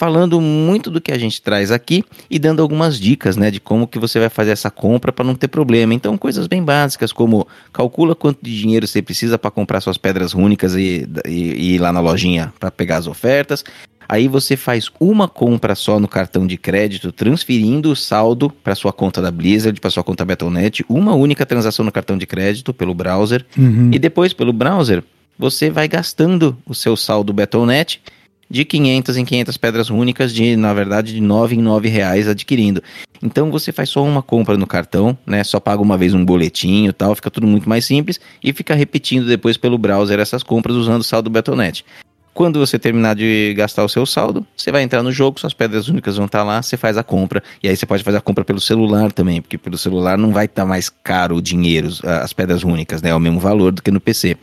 Falando muito do que a gente traz aqui e dando algumas dicas, né, de como que você vai fazer essa compra para não ter problema. Então, coisas bem básicas como calcula quanto de dinheiro você precisa para comprar suas pedras rúnicas e, e- e ir lá na lojinha para pegar as ofertas. Aí você faz uma compra só no cartão de crédito, transferindo o saldo para sua conta da Blizzard, para sua conta Battle.net, uma única transação no cartão de crédito pelo browser. Uhum. E depois, pelo browser, você vai gastando o seu saldo Battle.net de 500 em 500 pedras únicas, de na verdade de 9 em 9 reais adquirindo. Então você faz só uma compra no cartão, né? Só paga uma vez um boletinho tal, fica tudo muito mais simples e fica repetindo depois pelo browser essas compras usando o saldo Battle.net. Quando você terminar de gastar o seu saldo, você vai entrar no jogo, suas pedras únicas vão estar lá, você faz a compra. E aí você pode fazer a compra pelo celular também, porque pelo celular não vai estar mais caro o dinheiro, as pedras únicas, né? É o mesmo valor do que no PC.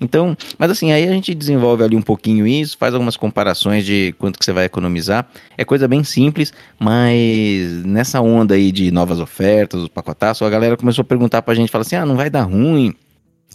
Então, mas assim, aí a gente desenvolve ali um pouquinho isso, faz algumas comparações de quanto que você vai economizar. É coisa bem simples, mas nessa onda aí de novas ofertas, os pacotaços, a galera começou a perguntar pra gente, fala assim, ah, não vai dar ruim,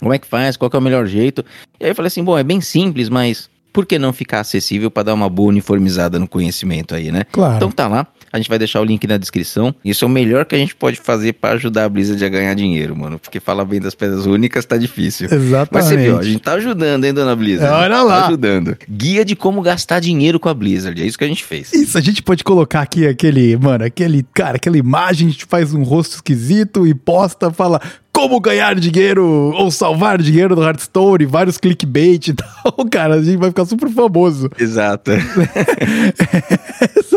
como é que faz, qual que é o melhor jeito? E aí eu falei assim, bom, é bem simples, mas por que não ficar acessível para dar uma boa uniformizada no conhecimento aí, né? Claro. Então tá lá, a gente vai deixar o link na descrição. Isso é o melhor que a gente pode fazer para ajudar a Blizzard a ganhar dinheiro, mano. Porque falar bem das pedras únicas tá difícil. Exatamente. Mas você viu, a gente tá ajudando, hein, dona Blizzard? Olha lá. Tá ajudando. Guia de como gastar dinheiro com a Blizzard. É isso que a gente fez. Isso, a gente pode colocar aqui aquele, mano, aquele, cara, aquela imagem, a gente faz um rosto esquisito e posta, fala como ganhar dinheiro ou salvar dinheiro no Hearthstone, vários clickbait e tal, cara, a gente vai ficar super famoso. Exato.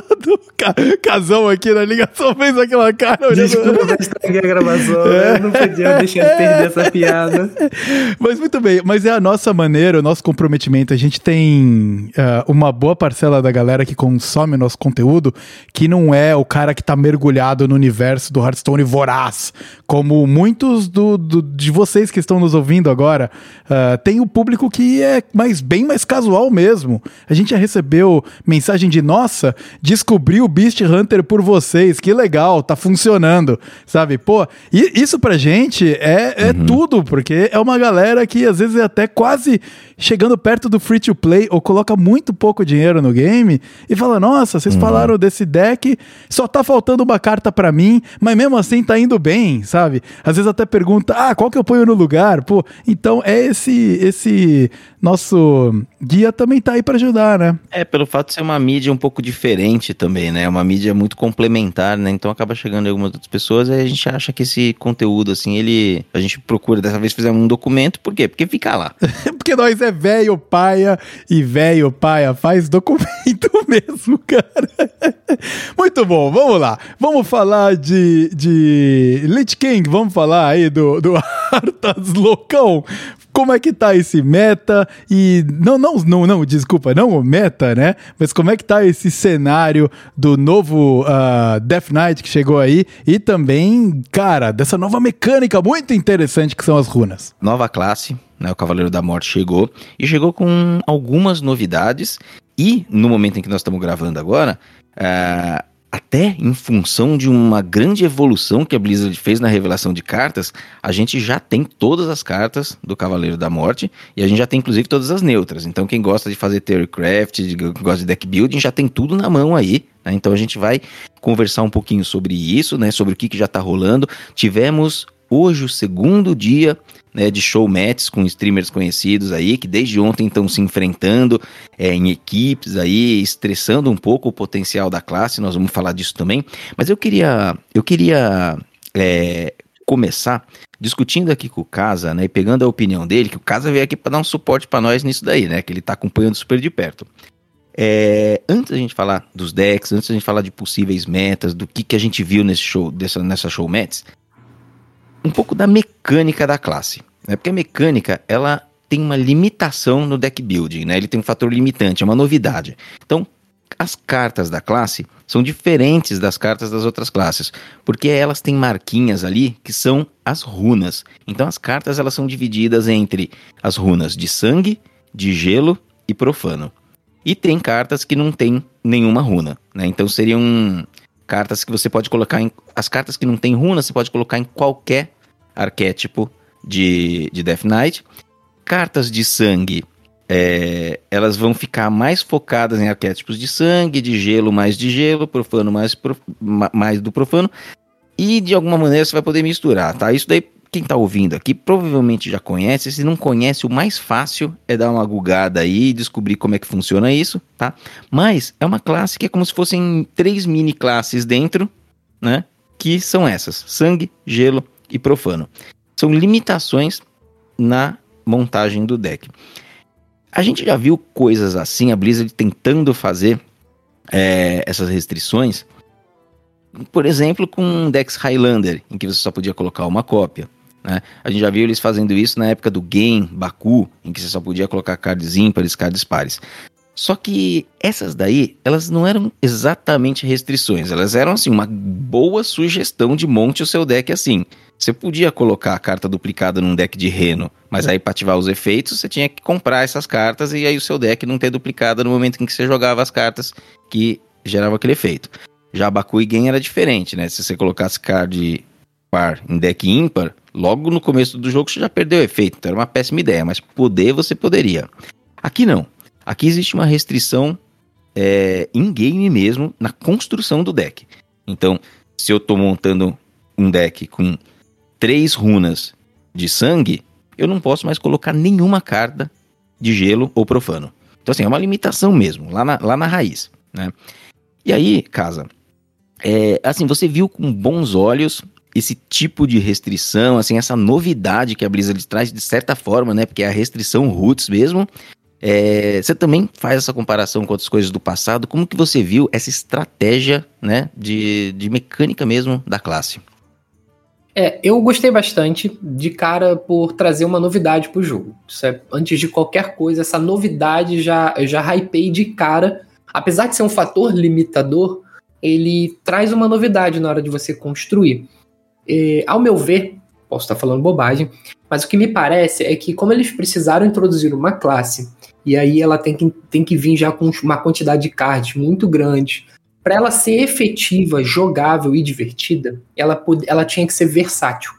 Do ca casão aqui na ligação fez aquela cara. Desculpa, eu estraguei a gravação. É. Eu não podia deixar de perder essa piada. Mas muito bem, mas é a nossa maneira, o nosso comprometimento. A gente tem uh, uma boa parcela da galera que consome o nosso conteúdo que não é o cara que tá mergulhado no universo do Hearthstone voraz, como muitos do, do de vocês que estão nos ouvindo agora. Uh, tem o público que é mais, bem mais casual mesmo. A gente já recebeu mensagem de nossa, descobri o Beast Hunter por vocês, que legal, tá funcionando, sabe? Pô, isso pra gente é, é uhum. tudo, porque é uma galera que às vezes é até quase chegando perto do free to play ou coloca muito pouco dinheiro no game e fala: Nossa, vocês uhum. falaram desse deck, só tá faltando uma carta para mim, mas mesmo assim tá indo bem, sabe? Às vezes até pergunta: Ah, qual que eu ponho no lugar? Pô, então é esse, esse nosso guia também tá aí para ajudar, né? É, pelo fato de ser uma mídia um pouco diferente também, né? Uma mídia muito complementar, né? Então acaba chegando em algumas outras pessoas e a gente acha que esse conteúdo, assim, ele. A gente procura, dessa vez fizemos um documento, por quê? Porque fica lá. Porque nós é velho paia e velho paia faz documento mesmo, cara. Muito bom, vamos lá. Vamos falar de, de Lich King, vamos falar aí do, do Arthas Loucão como é que tá esse meta e não não não não desculpa não o meta né? Mas como é que tá esse cenário do novo uh, Death Knight que chegou aí e também cara dessa nova mecânica muito interessante que são as runas. Nova classe né? O Cavaleiro da Morte chegou e chegou com algumas novidades e no momento em que nós estamos gravando agora uh, até em função de uma grande evolução que a Blizzard fez na revelação de cartas, a gente já tem todas as cartas do Cavaleiro da Morte e a gente já tem inclusive todas as neutras. Então quem gosta de fazer Theorycraft, gosta de deck building, já tem tudo na mão aí. Né? Então a gente vai conversar um pouquinho sobre isso, né? Sobre o que, que já está rolando. Tivemos hoje o segundo dia né, de show matches com streamers conhecidos aí, que desde ontem estão se enfrentando é, em equipes aí, estressando um pouco o potencial da classe, nós vamos falar disso também. Mas eu queria, eu queria é, começar discutindo aqui com o Casa, né, e pegando a opinião dele, que o Casa veio aqui para dar um suporte para nós nisso daí, né, que ele está acompanhando super de perto. É, antes da gente falar dos decks, antes da gente falar de possíveis metas, do que, que a gente viu nesse show, dessa, nessa show matches, um pouco da mecânica da classe. Né? Porque a mecânica, ela tem uma limitação no deck building, né? Ele tem um fator limitante, é uma novidade. Então, as cartas da classe são diferentes das cartas das outras classes, porque elas têm marquinhas ali que são as runas. Então as cartas elas são divididas entre as runas de sangue, de gelo e profano. E tem cartas que não tem nenhuma runa, né? Então seriam cartas que você pode colocar em as cartas que não tem runa, você pode colocar em qualquer arquétipo de, de Death Knight. Cartas de sangue, é, elas vão ficar mais focadas em arquétipos de sangue, de gelo mais de gelo, profano mais, prof, mais do profano. E de alguma maneira você vai poder misturar, tá? Isso daí, quem tá ouvindo aqui provavelmente já conhece. Se não conhece, o mais fácil é dar uma gugada aí e descobrir como é que funciona isso, tá? Mas é uma classe que é como se fossem três mini classes dentro, né? Que são essas: sangue, gelo e profano. São limitações na montagem do deck. A gente já viu coisas assim, a Blizzard tentando fazer é, essas restrições, por exemplo, com Dex Highlander, em que você só podia colocar uma cópia. Né? A gente já viu eles fazendo isso na época do Game, Baku, em que você só podia colocar cards ímpares, cards pares. Só que essas daí, elas não eram exatamente restrições, elas eram assim uma boa sugestão de monte o seu deck assim. Você podia colocar a carta duplicada num deck de reno, mas aí para ativar os efeitos você tinha que comprar essas cartas e aí o seu deck não ter duplicada no momento em que você jogava as cartas que geravam aquele efeito. Já Baku e Gen era diferente, né? Se você colocasse card par em deck ímpar, logo no começo do jogo você já perdeu o efeito, então era uma péssima ideia, mas poder você poderia. Aqui não. Aqui existe uma restrição é, in-game mesmo na construção do deck. Então, se eu estou montando um deck com três runas de sangue, eu não posso mais colocar nenhuma carta de gelo ou profano. Então, assim, é uma limitação mesmo, lá na, lá na raiz, né? E aí, casa, é, assim, você viu com bons olhos esse tipo de restrição, assim, essa novidade que a Blizzard traz de certa forma, né? Porque é a restrição roots mesmo. É, você também faz essa comparação com outras coisas do passado. Como que você viu essa estratégia, né, de, de mecânica mesmo da classe? É, eu gostei bastante de cara por trazer uma novidade pro jogo. É, antes de qualquer coisa, essa novidade já eu já hypei de cara. Apesar de ser um fator limitador, ele traz uma novidade na hora de você construir. E, ao meu ver, posso estar falando bobagem, mas o que me parece é que como eles precisaram introduzir uma classe e aí ela tem que, tem que vir já com uma quantidade de cards muito grande. Para ela ser efetiva, jogável e divertida, ela, ela tinha que ser versátil.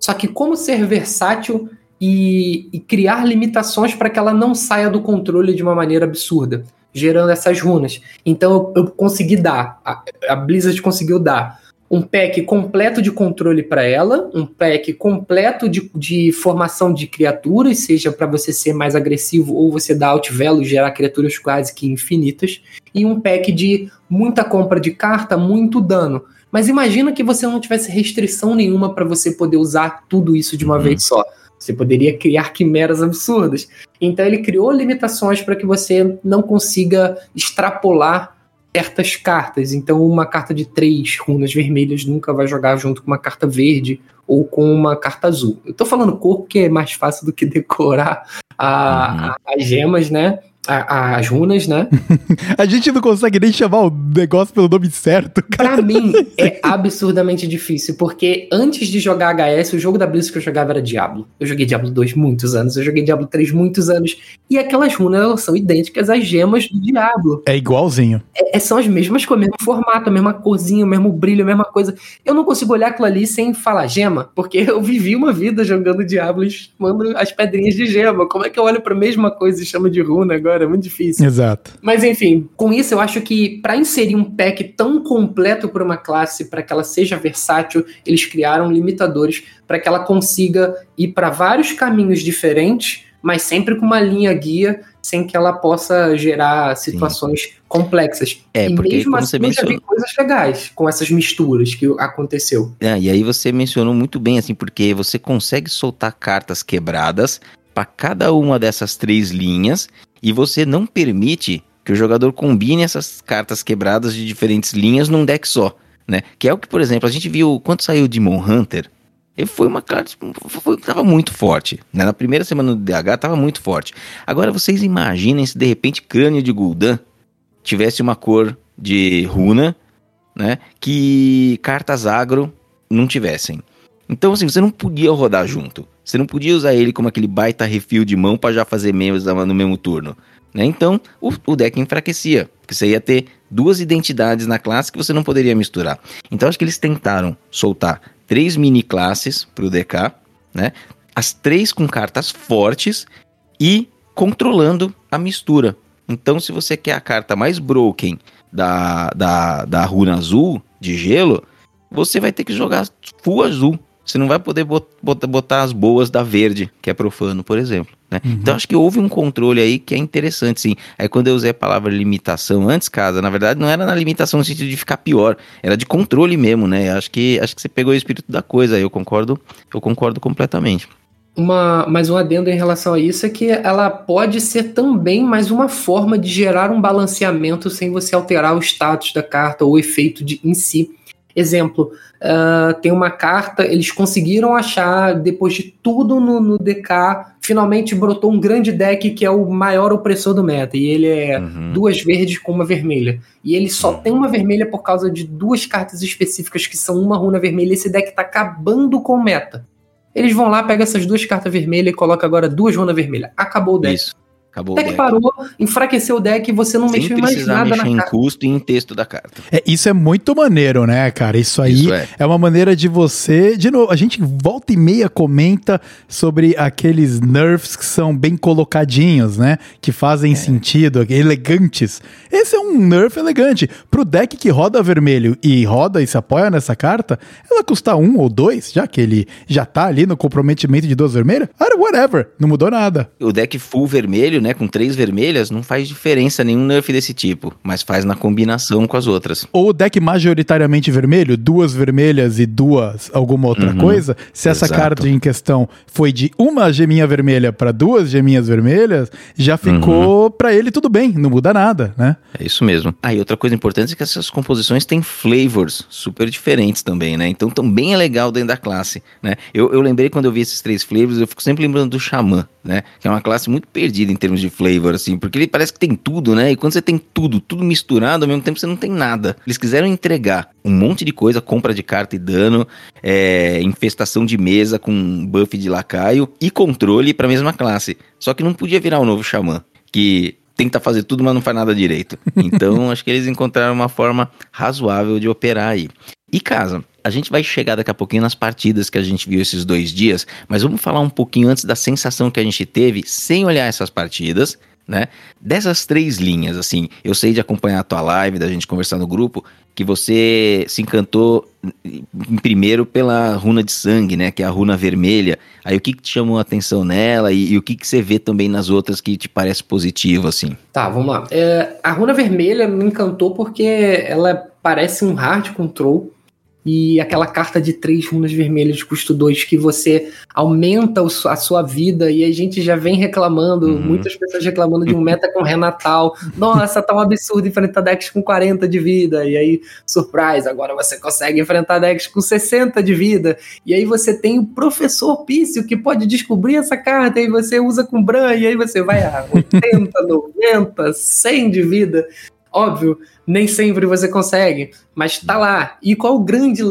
Só que como ser versátil e, e criar limitações para que ela não saia do controle de uma maneira absurda, gerando essas runas. Então eu, eu consegui dar, a, a Blizzard conseguiu dar um pack completo de controle para ela, um pack completo de, de formação de criaturas, seja para você ser mais agressivo ou você dar alt velo e gerar criaturas quase que infinitas, e um pack de muita compra de carta, muito dano. Mas imagina que você não tivesse restrição nenhuma para você poder usar tudo isso de uma uhum. vez só. Você poderia criar quimeras absurdas. Então ele criou limitações para que você não consiga extrapolar certas cartas. Então, uma carta de três runas vermelhas nunca vai jogar junto com uma carta verde ou com uma carta azul. Eu tô falando cor porque é mais fácil do que decorar a, uhum. as gemas, né? A, as runas, né? a gente não consegue nem chamar o negócio pelo nome certo, cara. Pra mim, é absurdamente difícil, porque antes de jogar HS, o jogo da Blizzard que eu jogava era Diablo. Eu joguei Diablo 2 muitos anos, eu joguei Diablo 3 muitos anos, e aquelas runas elas são idênticas às gemas do Diablo. É igualzinho. É, é, são as mesmas com o mesmo formato, a mesma corzinha, o mesmo brilho, a mesma coisa. Eu não consigo olhar aquilo ali sem falar gema, porque eu vivi uma vida jogando Diablo e chamando as pedrinhas de gema. Como é que eu olho pra mesma coisa e chamo de runa agora? É muito difícil. Exato. Mas enfim, com isso eu acho que para inserir um pack tão completo para uma classe, para que ela seja versátil, eles criaram limitadores para que ela consiga ir para vários caminhos diferentes, mas sempre com uma linha guia, sem que ela possa gerar situações Sim. complexas. É, e porque mesmo assim, você já vi coisas legais com essas misturas que aconteceu. É, e aí você mencionou muito bem, assim, porque você consegue soltar cartas quebradas para cada uma dessas três linhas e você não permite que o jogador combine essas cartas quebradas de diferentes linhas num deck só, né? Que é o que, por exemplo, a gente viu quando saiu Demon Hunter, ele foi uma carta foi, tava muito forte, né? Na primeira semana do DH tava muito forte. Agora vocês imaginem se de repente Crânio de Gul'dan tivesse uma cor de runa, né? Que cartas agro não tivessem. Então assim, você não podia rodar junto. Você não podia usar ele como aquele baita refil de mão para já fazer membros no mesmo turno. Né? Então, o, o, deck enfraquecia, porque você ia ter duas identidades na classe que você não poderia misturar. Então, acho que eles tentaram soltar três mini classes para o DK, né? as três com cartas fortes e controlando a mistura. Então, se você quer a carta mais broken da, da, da runa azul de gelo, você vai ter que jogar full azul você não vai poder botar, as boas da verde, que é profano, por exemplo. Né? Uhum. Então acho que houve um controle aí que é interessante, sim. Aí quando eu usei a palavra limitação antes, casa, na verdade não era na limitação no sentido de ficar pior, era de controle mesmo, né? Acho que acho que você pegou o espírito da coisa. Eu concordo, eu concordo completamente. Uma, mais um adendo em relação a isso é que ela pode ser também mais uma forma de gerar um balanceamento sem você alterar o status da carta ou o efeito de, em si. Exemplo, uh, tem uma carta, eles conseguiram achar, depois de tudo no, no, DK, finalmente brotou um grande deck que é o maior opressor do meta. E ele é uhum. duas verdes com uma vermelha. E ele só uhum. tem uma vermelha por causa de duas cartas específicas que são uma runa vermelha. Esse deck tá acabando com o meta. Eles vão lá, pegam essas duas cartas vermelhas e colocam agora duas runas vermelhas. Acabou o deck. Isso. Acabou o deck. parou, enfraqueceu o deck e você não Sem mexeu mais nada mexer na em custo e em texto da carta. É, isso é muito maneiro, né, cara? Isso aí isso é. é. uma maneira de você. De novo, a gente volta e meia comenta sobre aqueles nerfs que são bem colocadinhos, né? Que fazem é. sentido, elegantes. Esse é um nerf elegante. Pro deck que roda vermelho e roda e se apoia nessa carta, ela custa um ou dois, já que ele já tá ali no comprometimento de duas vermelhas. Whatever, não mudou nada. O deck full vermelho, né, com três vermelhas, não faz diferença nenhum nerf desse tipo, mas faz na combinação com as outras. Ou o deck majoritariamente vermelho, duas vermelhas e duas alguma outra Uhum, coisa, se essa exato. carta em questão foi de uma geminha vermelha para duas geminhas vermelhas, já ficou Uhum. pra ele tudo bem, não muda nada, né? É isso mesmo. Ah, e outra coisa importante é que essas composições têm flavors super diferentes também, né? Então também é legal dentro da classe, né? Eu, eu lembrei quando eu vi esses três flavors, eu fico sempre lembrando do Xamã, né? Que é uma classe muito perdida em termos de flavor, assim, porque ele parece que tem tudo, né? E quando você tem tudo, tudo misturado, ao mesmo tempo você não tem nada. Eles quiseram entregar um monte de coisa, compra de carta e dano, é, infestação de mesa com buff de lacaio e controle pra mesma classe. Só que não podia virar o novo Xamã, que tenta fazer tudo, mas não faz nada direito. Então, acho que eles encontraram uma forma razoável de operar aí. E casa, a gente vai chegar daqui a pouquinho nas partidas que a gente viu esses dois dias, mas vamos falar um pouquinho antes da sensação que a gente teve sem olhar essas partidas, né? Dessas três linhas, assim, eu sei de acompanhar a tua live, da gente conversar no grupo, que você se encantou em primeiro pela runa de sangue, né? Que é a runa vermelha. Aí o que, que te chamou a atenção nela e, e o que, que você vê também nas outras que te parece positivo, assim? Tá, vamos lá. É, a runa vermelha me encantou porque ela parece um hard control e aquela carta de três runas vermelhas de custo 2 que você aumenta a sua vida e a gente já vem reclamando, Uhum. muitas pessoas reclamando de um meta com Renatal. Nossa, tá um absurdo enfrentar decks com 40 de vida. E aí, surprise, agora você consegue enfrentar decks com 60 de vida. E aí você tem o professor Pício que pode descobrir essa carta e você usa com Bran e aí você vai a 80, 90, 100 de vida. Óbvio, nem sempre você consegue, mas tá lá. E qual o grande,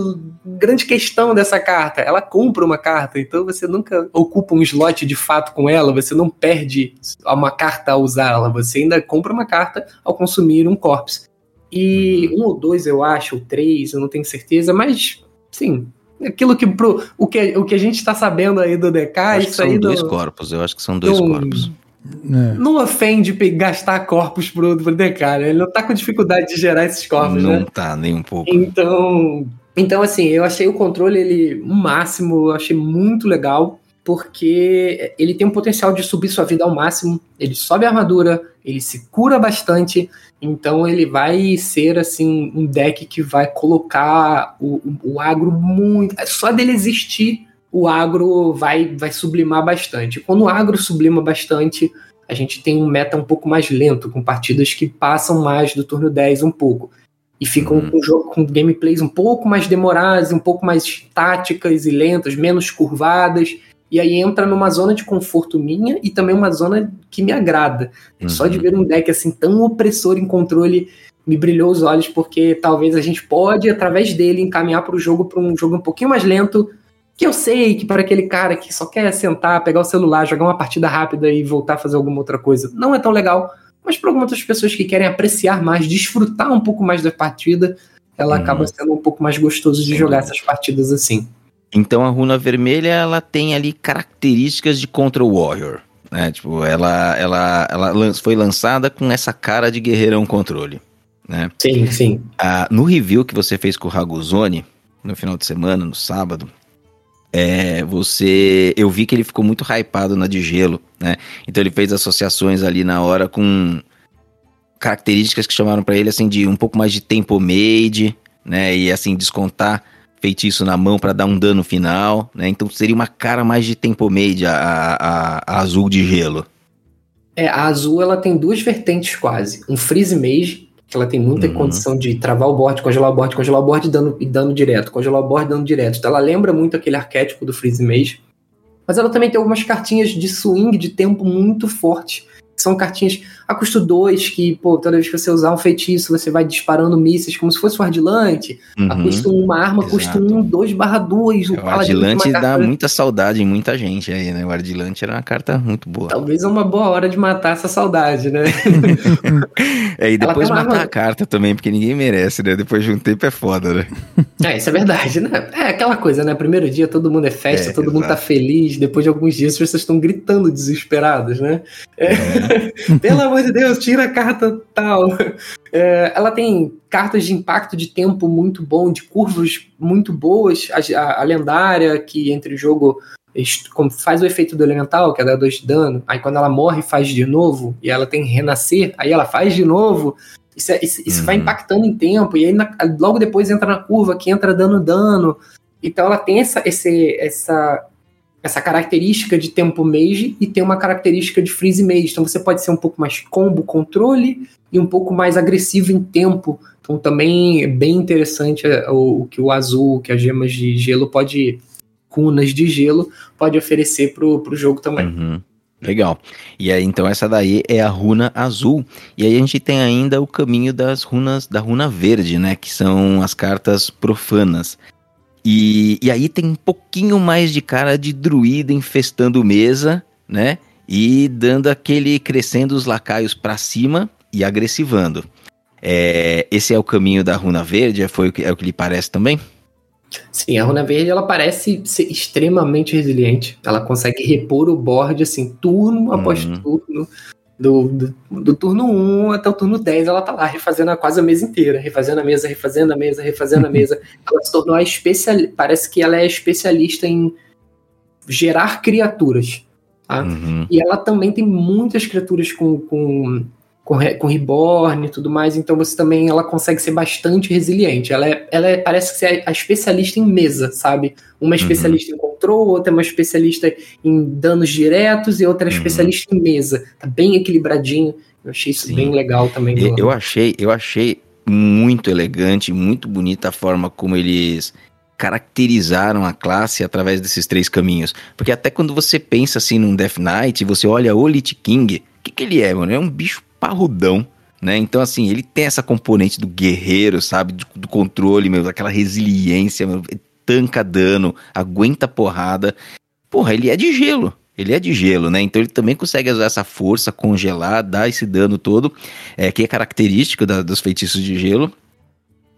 grande questão dessa carta? Ela compra uma carta, então você nunca ocupa um slot de fato com ela, você não perde uma carta ao usá-la, você ainda compra uma carta ao consumir um corpse. E um ou dois, eu acho, ou três, eu não tenho certeza, mas sim. Aquilo que, pro, o, que o que a gente tá sabendo aí do DK, isso são aí dois não, corpos, eu acho que são dois corpos. É. não ofende gastar corpos pro, pro DK, né? Ele não tá com dificuldade de gerar esses corpos, não né? tá nem um pouco. Então, então assim, eu achei o controle ele o máximo, eu achei muito legal, porque ele tem um potencial de subir sua vida ao máximo, ele sobe a armadura, ele se cura bastante, então ele vai ser assim um deck que vai colocar o, o, o agro muito, só dele existir, o agro vai vai sublimar bastante. Quando o agro sublima bastante, a gente tem um meta um pouco mais lento, com partidas que passam mais do turno 10 um pouco e ficam Uhum. com, jogo, com gameplays um pouco mais demoradas, um pouco mais táticas e lentas, menos curvadas. E aí entra numa zona de conforto minha e também uma zona que me agrada. Só de Uhum. ver um deck assim tão opressor em controle me brilhou os olhos, porque talvez a gente pode, através dele, encaminhar para o jogo, para um jogo um pouquinho mais lento. Que eu sei que para aquele cara que só quer sentar, pegar o celular, jogar uma partida rápida e voltar a fazer alguma outra coisa, não é tão legal. Mas para algumas outras pessoas que querem apreciar mais, desfrutar um pouco mais da partida, ela Uhum. acaba sendo um pouco mais gostoso de Sem jogar essas partidas assim. Então a runa vermelha ela tem ali características de Control Warrior, né? Tipo, ela ela ela foi lançada com essa cara de guerreirão controle, né? Sim, sim. Ah, no review que você fez com o Raguzoni no final de semana, no sábado, é, você, eu vi que ele ficou muito hypado na de gelo, né? Então ele fez associações ali na hora com características que chamaram pra ele assim de um pouco mais de tempo made, né? E assim descontar feitiço na mão pra dar um dano final, né? Então seria uma cara mais de tempo made a, a- a azul de gelo. É, a azul ela tem duas vertentes quase. Um freeze mage, que ela tem muita Uhum. condição de travar o board, congelar o board, congelar o board e dano, e dano direto, congelar o board e dano direto. Então ela lembra muito aquele arquétipo do freeze mage. Mas ela também tem algumas cartinhas de swing de tempo muito forte. São cartinhas a custo 2, que, pô, toda vez que você usar um feitiço, você vai disparando mísseis como se fosse o Ardilante. A Uhum. custo 1, uma arma custa exato. 1, 2 barra 2. O Ardilante dá muita saudade em muita gente aí, né? O Ardilante era uma carta muito boa. Talvez é uma boa hora de matar essa saudade, né? É, e depois matar arma- a carta também, porque ninguém merece, né? Depois de um tempo é foda, né? É, isso é verdade, né? É aquela coisa, né? Primeiro dia todo mundo é festa, É, todo mundo tá exato. feliz. Depois de alguns dias as pessoas estão gritando desesperadas, né? É. Pelo amor de Deus, tira a carta tal. É, ela tem cartas de impacto de tempo muito bom, de curvas muito boas. A, a- a lendária, que entre o jogo faz o efeito do elemental, que é dar 2 de dano, aí quando ela morre faz de novo, e ela tem que renascer, aí ela faz de novo. Isso, é, isso, isso uhum. vai impactando em tempo, e aí na, logo depois entra na curva que entra dando dano. Então ela tem essa, esse, essa, essa característica de tempo mage e tem uma característica de freeze mage. Então você pode ser um pouco mais combo controle e um pouco mais agressivo em tempo. Então também é bem interessante é, o, o que o azul, que as gemas de gelo pode runas de gelo pode oferecer pro, pro jogo também. Uhum. Legal. E aí, então, essa daí é a runa azul. E aí a gente tem ainda o caminho das runas da runa verde, né? Que são as cartas profanas. E, e aí tem um pouquinho mais de cara de druida infestando mesa, né? E dando aquele crescendo os lacaios para cima e agressivando. É, esse é o caminho da runa verde, foi o que, é o que lhe parece também? Sim, a Runa Verde ela parece ser extremamente resiliente. Ela consegue repor o board assim, turno após uhum. turno. Do, do, do, turno 1 até o turno 10, ela tá lá refazendo a, quase a mesa inteira, refazendo a mesa, refazendo a mesa, refazendo a mesa. Ela se tornou a especial. Parece que ela é especialista em gerar criaturas. Tá? Uhum. E ela também tem muitas criaturas com, com com, com reborn e tudo mais, então você também ela consegue ser bastante resiliente. Ela, é, ela é, parece ser a especialista em mesa, sabe? Uma é especialista uhum. em control, outra é uma especialista em danos diretos e outra é uhum. especialista em mesa. Tá bem equilibradinho. Eu achei isso Sim. bem legal também. Eu, eu achei, eu achei muito elegante, muito bonita a forma como eles caracterizaram a classe através desses três caminhos. Porque até quando você pensa assim num Death Knight, você olha o Lich King, o que, que ele é, mano? É um bicho parrudão, né? Então, assim, ele tem essa componente do guerreiro, sabe? Do, do controle, meu, daquela resiliência, meu, tanca dano, aguenta porrada. Porra, ele é de gelo. Ele é de gelo, né? Então ele também consegue usar essa força, congelar, dar esse dano todo, é, que é característico da, dos feitiços de gelo.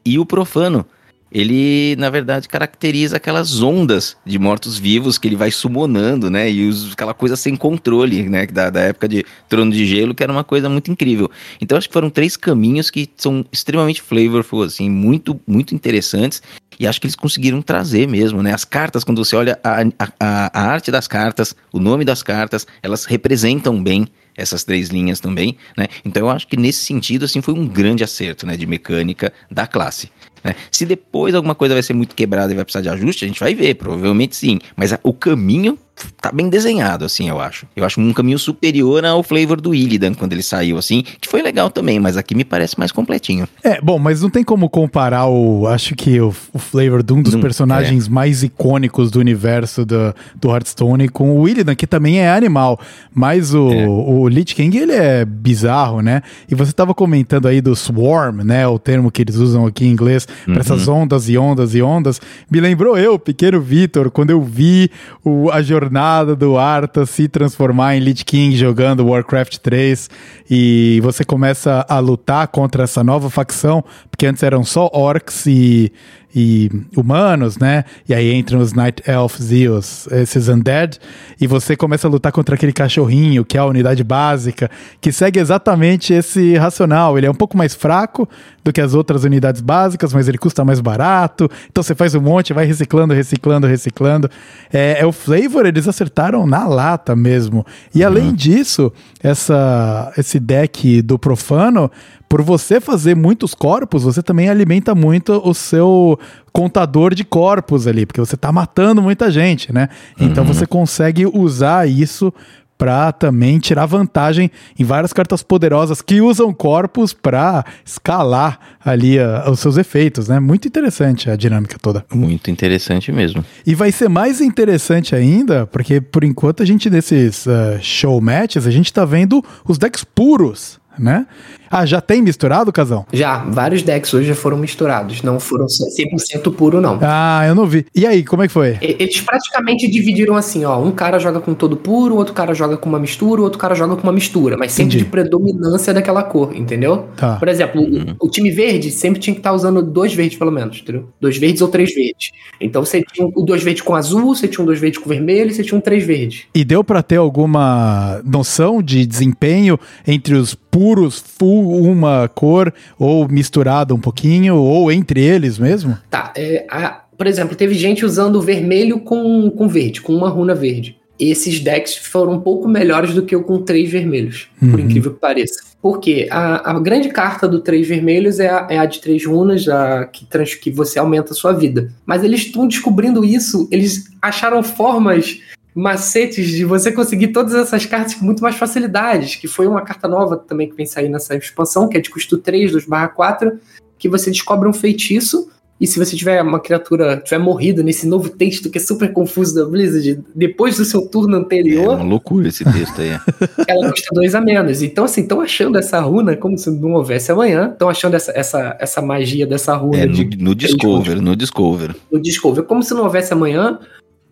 E o profano, ele, na verdade, caracteriza aquelas ondas de mortos-vivos que ele vai summonando, né? E os, aquela coisa sem controle, né? Da, da época de Trono de Gelo, que era uma coisa muito incrível. Então, acho que foram três caminhos que são extremamente flavorful, assim, muito, muito interessantes. E acho que eles conseguiram trazer mesmo, né? As cartas, quando você olha a, a, a arte das cartas, o nome das cartas, elas representam bem essas três linhas também, né? Então eu acho que nesse sentido, assim, foi um grande acerto, né? De mecânica da classe. Né? Se depois alguma coisa vai ser muito quebrada e vai precisar de ajuste, a gente vai ver, provavelmente sim. Mas a, o caminho tá bem desenhado, assim, eu acho. Eu acho um caminho superior ao flavor do Illidan quando ele saiu, assim, que foi legal também, mas aqui me parece mais completinho. É, bom, mas não tem como comparar o, acho que o, o flavor de um dos não, personagens é. mais icônicos do universo do, do Hearthstone com o Illidan, que também é animal, mas o, é. o Lich King, ele é bizarro, né? E você tava comentando aí do Swarm, né, o termo que eles usam aqui em inglês, para uhum. essas ondas e ondas e ondas, me lembrou eu, pequeno Vitor, quando eu vi o, a jornada jornada do Arthur se transformar em Lich King jogando Warcraft 3 e você começa a lutar contra essa nova facção, porque antes eram só orcs e e humanos, né? E aí entram os Night Elves e os, esses Undead, e você começa a lutar contra aquele cachorrinho, que é a unidade básica, que segue exatamente esse racional. Ele é um pouco mais fraco do que as outras unidades básicas, mas ele custa mais barato. Então você faz um monte, vai reciclando, reciclando, reciclando. É, é o flavor, eles acertaram na lata mesmo. E uhum. além disso, essa, esse deck do profano por você fazer muitos corpos, você também alimenta muito o seu contador de corpos ali, porque você está matando muita gente, né? Então uhum. você consegue usar isso para também tirar vantagem em várias cartas poderosas que usam corpos para escalar ali uh, os seus efeitos, né? Muito interessante a dinâmica toda. Muito interessante mesmo. E vai ser mais interessante ainda, porque por enquanto a gente nesses uh, show matches, a gente está vendo os decks puros né? Ah, já tem misturado, Casão? Já, vários decks hoje já foram misturados, não foram 100% puro, não. Ah, eu não vi. E aí, como é que foi? Eles praticamente dividiram assim, ó, um cara joga com todo puro, outro cara joga com uma mistura, outro cara joga com uma mistura, mas sempre Entendi. de predominância daquela cor, entendeu? Tá. Por exemplo, uhum. o, o, time verde sempre tinha que estar tá usando dois verdes pelo menos, entendeu? Dois verdes ou três verdes. Então você tinha o dois verdes com azul, você tinha um dois verdes com vermelho e você tinha um três verdes. E deu para ter alguma noção de desempenho entre os puros, full uma cor, ou misturado um pouquinho, ou entre eles mesmo? Tá, é, a, por exemplo, teve gente usando vermelho com, com verde, com uma runa verde. Esses decks foram um pouco melhores do que o com três vermelhos, uhum. por incrível que pareça. Porque a, a grande carta do três vermelhos é a, é a de três runas, a, que, trans, que você aumenta a sua vida. Mas eles estão descobrindo isso, eles acharam formas macetes de você conseguir todas essas cartas com muito mais facilidade, que foi uma carta nova também que vem sair nessa expansão, que é de custo 3, 2/4, que você descobre um feitiço e se você tiver uma criatura, tiver morrido nesse novo texto que é super confuso da Blizzard, depois do seu turno anterior. É uma loucura esse texto aí. ela custa dois a menos. Então, assim, estão achando essa runa como se não houvesse amanhã. Estão achando essa, essa, essa magia dessa runa. É, no, de, no Discover, no Discover. No Discover, como se não houvesse amanhã.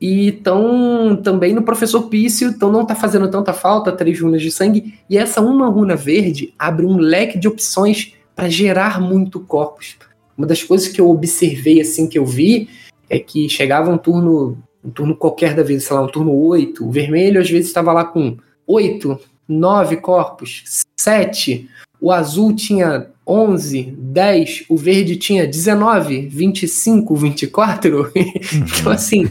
E estão também no Professor Pício, então não tá fazendo tanta falta, três runas de sangue. E essa uma runa verde abre um leque de opções para gerar muito corpos. Uma das coisas que eu observei, assim, que eu vi, é que chegava um turno, um turno qualquer da vida, sei lá, um turno 8, o vermelho às vezes estava lá com 8, 9 corpos, 7, o azul tinha 11, 10, o verde tinha 19, 25, 24. então, assim,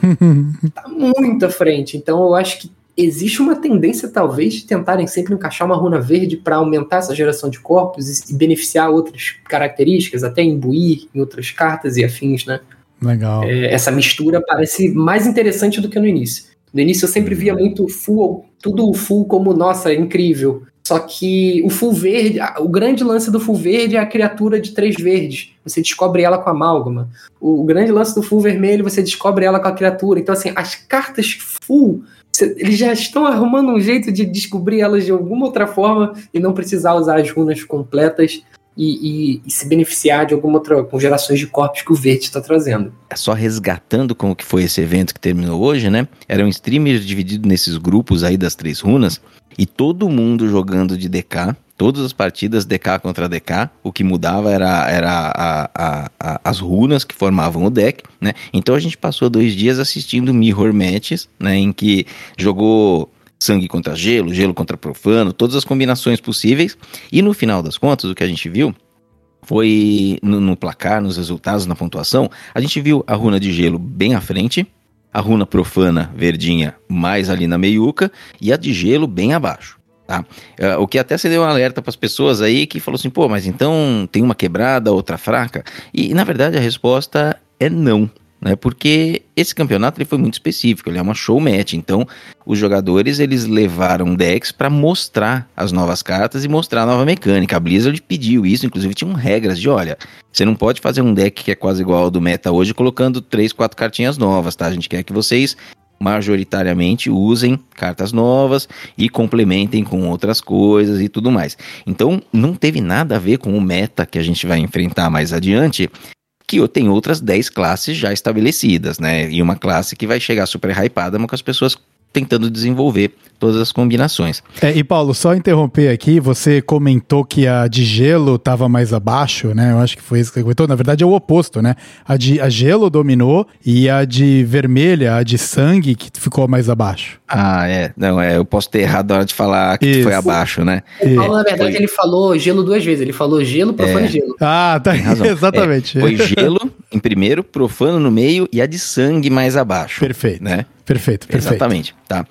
tá muito à frente. Então, eu acho que existe uma tendência, talvez, de tentarem sempre encaixar uma runa verde para aumentar essa geração de corpos e beneficiar outras características, até imbuir em outras cartas e afins, né? Legal. É, essa mistura parece mais interessante do que no início. No início eu sempre via muito full, tudo full como, nossa, incrível. Só que o full verde, o grande lance do full verde é a criatura de três verdes. Você descobre ela com a amálgama. O grande lance do full vermelho, você descobre ela com a criatura. Então, assim, as cartas full eles já estão arrumando um jeito de descobrir elas de alguma outra forma e não precisar usar as runas completas e, e, e se beneficiar de alguma outra com gerações de corpos que o verde está trazendo. É só resgatando como que foi esse evento que terminou hoje, né? Eram streamers divididos nesses grupos aí das três runas e todo mundo jogando de DK todas as partidas DK contra DK, o que mudava era, era a, a, a, as runas que formavam o deck, né? Então a gente passou dois dias assistindo mirror matches, né? Em que jogou sangue contra gelo, gelo contra profano, todas as combinações possíveis. E no final das contas, o que a gente viu foi no, no placar, nos resultados, na pontuação, a gente viu a runa de gelo bem à frente, a runa profana verdinha mais ali na meiuca e a de gelo bem abaixo. Tá? Uh, o que até se deu um alerta para as pessoas aí que falou assim, pô, mas então tem uma quebrada, outra fraca? E na verdade a resposta é não. Né, porque esse campeonato ele foi muito específico, ele é uma show match, então os jogadores eles levaram decks para mostrar as novas cartas e mostrar a nova mecânica. A Blizzard pediu isso, inclusive tinham regras de, olha, você não pode fazer um deck que é quase igual ao do meta hoje colocando três, quatro cartinhas novas, tá? A gente quer que vocês majoritariamente usem cartas novas e complementem com outras coisas e tudo mais. Então, não teve nada a ver com o meta que a gente vai enfrentar mais adiante, que tem outras 10 classes já estabelecidas, né? E uma classe que vai chegar super hypada, mas com as pessoas tentando desenvolver todas as combinações. É, e Paulo, só interromper aqui, você comentou que a de gelo estava mais abaixo, né? Eu acho que foi isso que você comentou. Na verdade é o oposto, né? A de a gelo dominou e a de vermelha, a de sangue, que ficou mais abaixo. Ah, é. Não, é, eu posso ter errado na hora de falar que isso. foi abaixo, né? O Paulo, na verdade, foi... ele falou gelo duas vezes. Ele falou gelo, profano é. e gelo. Ah, tá. Exatamente. É, foi gelo em primeiro, profano no meio e a de sangue mais abaixo. Perfeito. Né? Perfeito, perfeito. Exatamente, tá.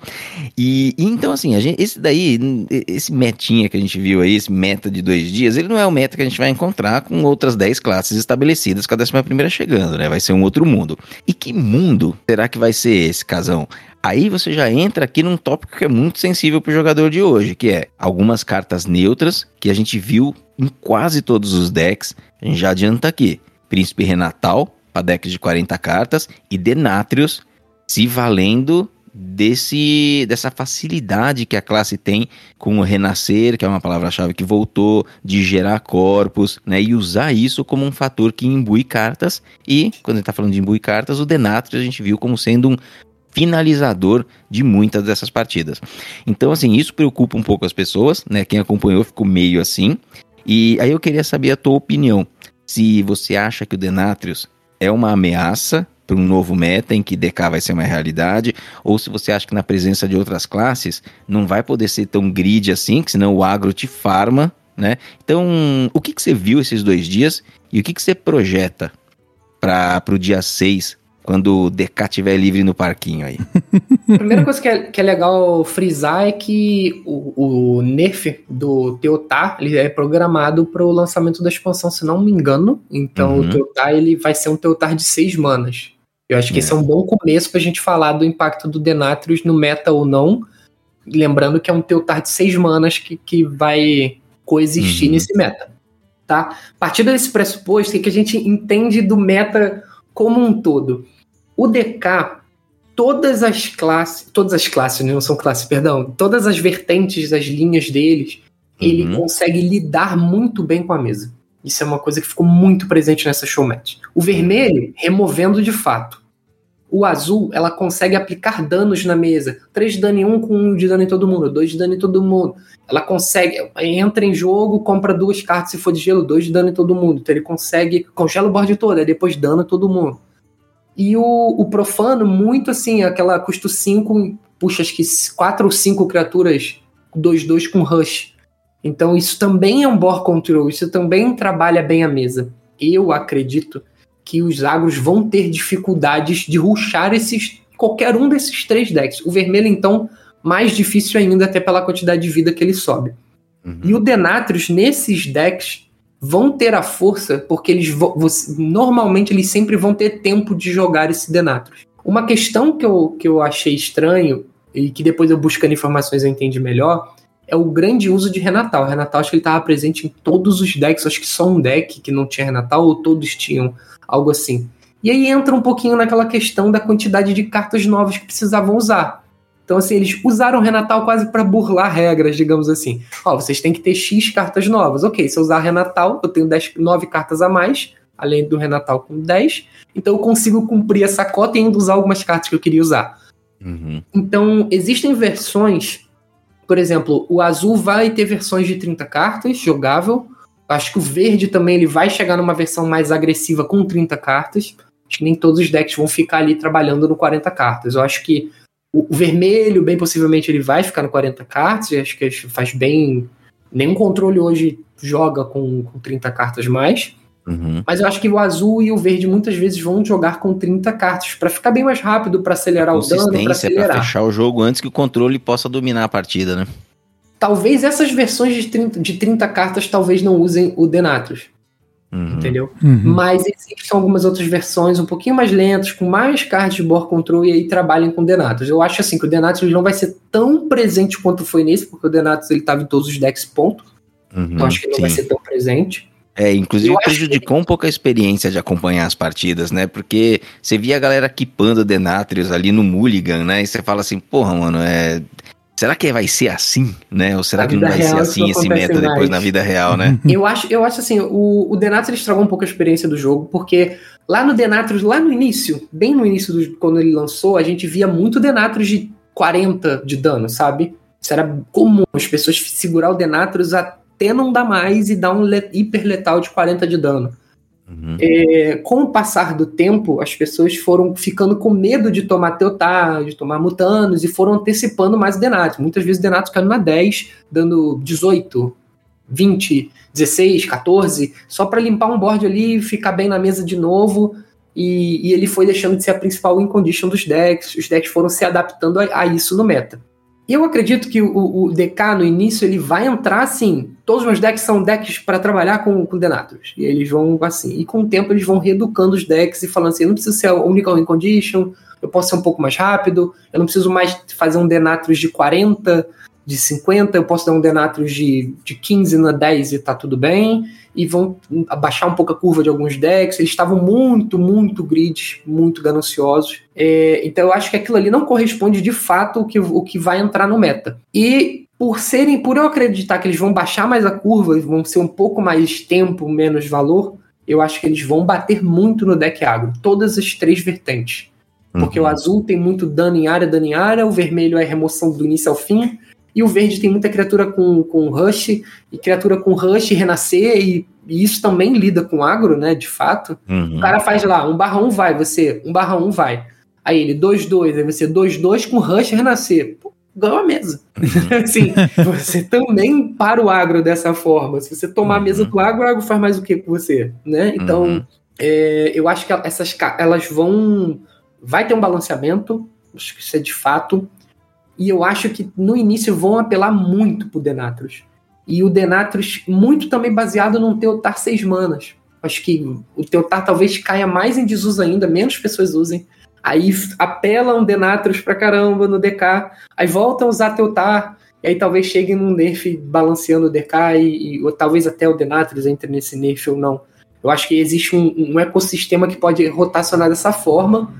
E, e, então, assim, gente, esse daí, esse metinha que a gente viu aí, esse meta de dois dias, ele não é o meta que a gente vai encontrar com outras 10 classes estabelecidas com a décima primeira chegando, né? Vai ser um outro mundo. E que mundo será que vai ser esse, casão? Aí você já entra aqui num tópico que é muito sensível para o jogador de hoje, que é algumas cartas neutras que a gente viu em quase todos os decks. A gente já adianta aqui. Príncipe Renatal, para decks de 40 cartas, e Denatrius, se valendo desse dessa facilidade que a classe tem com o renascer, que é uma palavra-chave que voltou, de gerar corpos, né, e usar isso como um fator que imbui cartas. E quando a gente está falando de imbuir cartas, o Denatrius a gente viu como sendo um finalizador de muitas dessas partidas. Então, assim, isso preocupa um pouco as pessoas, né? Quem acompanhou ficou meio assim. E aí eu queria saber a tua opinião. Se você acha que o Denatrius é uma ameaça para um novo meta em que DK vai ser uma realidade, ou se você acha que na presença de outras classes não vai poder ser tão grid assim, que senão o agro te farma, né? Então, o que, que você viu esses dois dias e o que, que você projeta para o dia 6 quando o DK estiver livre no parquinho aí. A primeira coisa que é, que é legal frisar é que o, o nerf do Teotar ele é programado para o lançamento da expansão, se não me engano. Então Uhum. o Teotar ele vai ser um Teotar de seis manas. Eu acho que É. esse é um bom começo pra gente falar do impacto do Denatrius no meta ou não. Lembrando que é um Teotar de seis manas que, que vai coexistir Uhum. nesse meta. Tá? A partir desse pressuposto, o que que a gente entende do meta como um todo? O DK, todas as classes, todas as classes, né, não são classes, perdão, todas as vertentes das linhas deles, ele Uhum. consegue lidar muito bem com a mesa. Isso é uma coisa que ficou muito presente nessa showmatch. O vermelho, removendo de fato. O azul, ela consegue aplicar danos na mesa. 3 de dano em um com 1 de dano em todo mundo, 2 de dano em todo mundo. Ela consegue, entra em jogo, compra duas cartas se for de gelo, 2 de dano em todo mundo. Então ele consegue, congela o board todo, aí depois dano todo mundo. E o, o profano, muito assim, aquela custo 5, puxa, acho que 4 ou 5 criaturas 2-2 com rush. Então isso também é um board control, isso também trabalha bem a mesa. Eu acredito que os agros vão ter dificuldades de ruxar esses qualquer um desses três decks. O vermelho, então, mais difícil ainda, até pela quantidade de vida que ele sobe. Uhum. E o Denatrius, nesses decks, vão ter a força, porque eles vão, você- normalmente eles sempre vão ter tempo de jogar esse Denatrius. Uma questão que eu, que eu achei estranho, e que depois eu buscando informações eu entendi melhor, é o grande uso de Renatal. Renatal acho que ele estava presente em todos os decks, acho que só um deck que não tinha Renatal, ou todos tinham algo assim. E aí entra um pouquinho naquela questão da quantidade de cartas novas que precisavam usar. Então, assim, eles usaram o Renatal quase para burlar regras, digamos assim. Ó, vocês têm que ter X cartas novas. Ok, se eu usar Renatal, eu tenho 10, 9 cartas a mais, além do Renatal com 10. Então eu consigo cumprir essa cota e ainda usar algumas cartas que eu queria usar. Uhum. Então, existem versões, por exemplo, o azul vai ter versões de 30 cartas, jogável. Acho que o verde também ele vai chegar numa versão mais agressiva com 30 cartas. Acho que nem todos os decks vão ficar ali trabalhando no 40 cartas. Eu acho que o, o vermelho, bem possivelmente, ele vai ficar no 40 cartas. Eu acho que faz bem. Nenhum controle hoje joga com, com 30 cartas mais. Uhum. Mas eu acho que o azul e o verde muitas vezes vão jogar com 30 cartas para ficar bem mais rápido, para acelerar o dano, para Consistência pra acelerar. fechar o jogo antes que o controle possa dominar a partida, né? Talvez essas versões de 30, de 30 cartas talvez não usem o Denatus, Uhum. entendeu? Uhum. Mas existem algumas outras versões um pouquinho mais lentas, com mais cartas de board control e aí trabalham com Denatus. Eu acho assim que o Denatus ele não vai ser tão presente quanto foi nesse, porque o Denatus ele tava em todos os decks ponto, Uhum. então acho que ele não vai Sim. ser tão presente. É, inclusive Eu prejudicou um pouco a experiência de acompanhar as partidas, né? Porque você via a galera equipando Denatrius ali no Mulligan, né? E você fala assim, porra, mano, é. Será que vai ser assim, né? Ou será que não vai ser assim esse meta depois mais. na vida real, né? Eu acho, eu acho assim, o, o Denatus ele estragou um pouco a experiência do jogo, porque lá no Denatus, lá no início, bem no início do, quando ele lançou, a gente via muito Denatus de 40 de dano, sabe? Isso era comum, as pessoas segurar o Denatus até não dar mais e dar um le, hiper letal de 40 de dano. Uhum. É, com o passar do tempo, as pessoas foram ficando com medo de tomar Teotar, de tomar Mutanos, e foram antecipando mais o Denatus. Muitas vezes o Denatus caiu na 10, dando 18, 20, 16, 14, só para limpar um board ali ficar bem na mesa de novo. E, e ele foi deixando de ser a principal win condition dos decks. Os decks foram se adaptando a, a isso no meta. Eu acredito que o, o DK no início ele vai entrar assim. Todos os meus decks são decks para trabalhar com, com Denatus. E eles vão assim. E com o tempo eles vão reeducando os decks e falando assim: eu não preciso ser a única win condition, eu posso ser um pouco mais rápido, eu não preciso mais fazer um Denatus de 40, de 50, eu posso dar um Denatus de, de 15 na 10 e tá tudo bem. E vão abaixar um pouco a curva de alguns decks. Eles estavam muito, muito grids, muito gananciosos. É, então eu acho que aquilo ali não corresponde de fato o que, o que vai entrar no meta. E por serem, por eu acreditar que eles vão baixar mais a curva, vão ser um pouco mais tempo, menos valor, eu acho que eles vão bater muito no deck agro. Todas as três vertentes. Porque Uhum. o azul tem muito dano em área, dano em área, o vermelho é remoção do início ao fim, e o verde tem muita criatura com, com rush, e criatura com rush renascer, e, e isso também lida com agro, né, de fato. Uhum. O cara faz lá, 1 barra 1 vai, você 1 barra 1 vai. Aí ele 2-2, aí você 2-2 com rush renascer. Pô, ganhou a mesa. assim, você também para o agro dessa forma. Se você tomar a mesa Uhum. do agro, o agro faz mais o que com você, né? Então, Uhum. é, eu acho que essas elas vão vai ter um balanceamento, acho que isso é de fato. E eu acho que no início vão apelar muito pro Denatrus. E o Denatrus, muito também baseado num Teotar 6 manas. Acho que o Teotar talvez caia mais em desuso ainda, menos pessoas usem. Aí apelam Denatrus pra caramba no DK, aí voltam a usar Teotar, e aí talvez cheguem num nerf balanceando o DK, e, e ou talvez até o Denatrus entre nesse nerf ou não. Eu acho que existe um, um ecossistema que pode rotacionar dessa forma,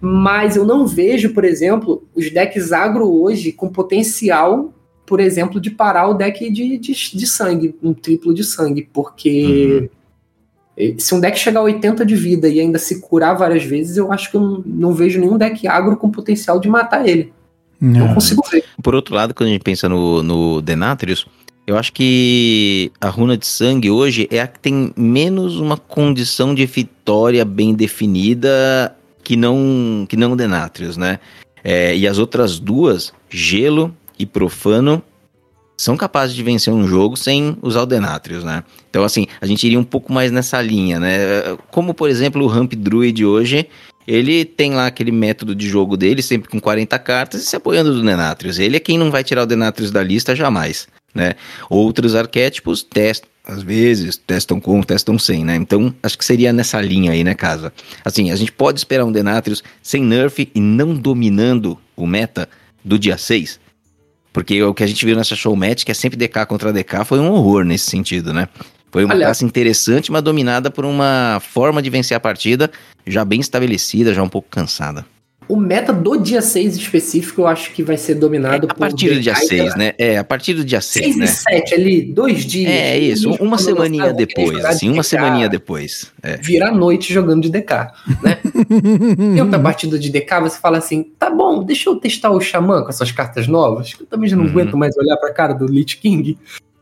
mas eu não vejo, por exemplo, os decks agro hoje com potencial, por exemplo, de parar o deck de, de, de sangue, um triplo de sangue, porque uhum. se um deck chegar a 80 de vida e ainda se curar várias vezes, eu acho que eu não, não vejo nenhum deck agro com potencial de matar ele. Não, não consigo ver. Por outro lado, quando a gente pensa no, no Denatrius, eu acho que a runa de sangue hoje é a que tem menos uma condição de vitória bem definida que não que não Denatrius, né? É, e as outras duas, gelo e profano, são capazes de vencer um jogo sem usar o Denatrius, né? Então, assim, a gente iria um pouco mais nessa linha, né? Como, por exemplo, o Ramp Druid hoje, ele tem lá aquele método de jogo dele, sempre com 40 cartas, e se apoiando do Denatrius. Ele é quem não vai tirar o Denatrius da lista jamais né? Outros arquétipos testam, às vezes, testam com, testam sem, né? Então, acho que seria nessa linha aí, né, Casa? Assim, a gente pode esperar um Denatrius sem nerf e não dominando o meta do dia 6? Porque o que a gente viu nessa show match, que é sempre DK contra DK, foi um horror nesse sentido, né? Foi uma Aliás, classe interessante, mas dominada por uma forma de vencer a partida já bem estabelecida, já um pouco cansada. O meta do dia 6 específico eu acho que vai ser dominado é, a por. A partir do dia 6, né? É, a partir do dia 6. 6 né? e 7 ali, dois dias. É, isso, uma semaninha depois, assim, uma DK, semaninha depois. É. Vira a noite jogando de DK, né? e outra partida de DK, você fala assim: tá bom, deixa eu testar o Xamã com essas cartas novas, que eu também já não uhum. aguento mais olhar pra cara do Lich King.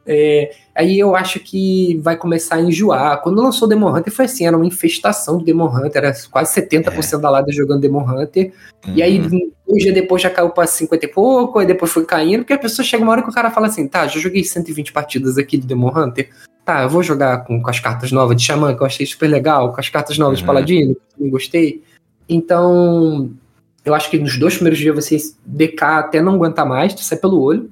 É, aí eu acho que vai começar a enjoar. Quando lançou Demon Hunter foi assim, era uma infestação do Demon Hunter, era quase 70% é. da lada jogando Demon Hunter. Uhum. E aí, uhum. um dia depois já caiu para 50 e pouco, aí depois foi caindo, porque a pessoa chega uma hora que o cara fala assim: tá, já joguei 120 partidas aqui de Demon Hunter. Tá, eu vou jogar com, com as cartas novas de Xamã, que eu achei super legal, com as cartas novas uhum. de Paladino, que eu também gostei. Então, eu acho que nos dois primeiros dias vocês DK até não aguentar mais, sai pelo olho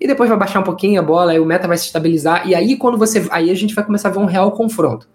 e depois vai baixar um pouquinho a bola, aí o meta vai se estabilizar, e aí quando você. Aí a gente vai começar a ver um real confronto.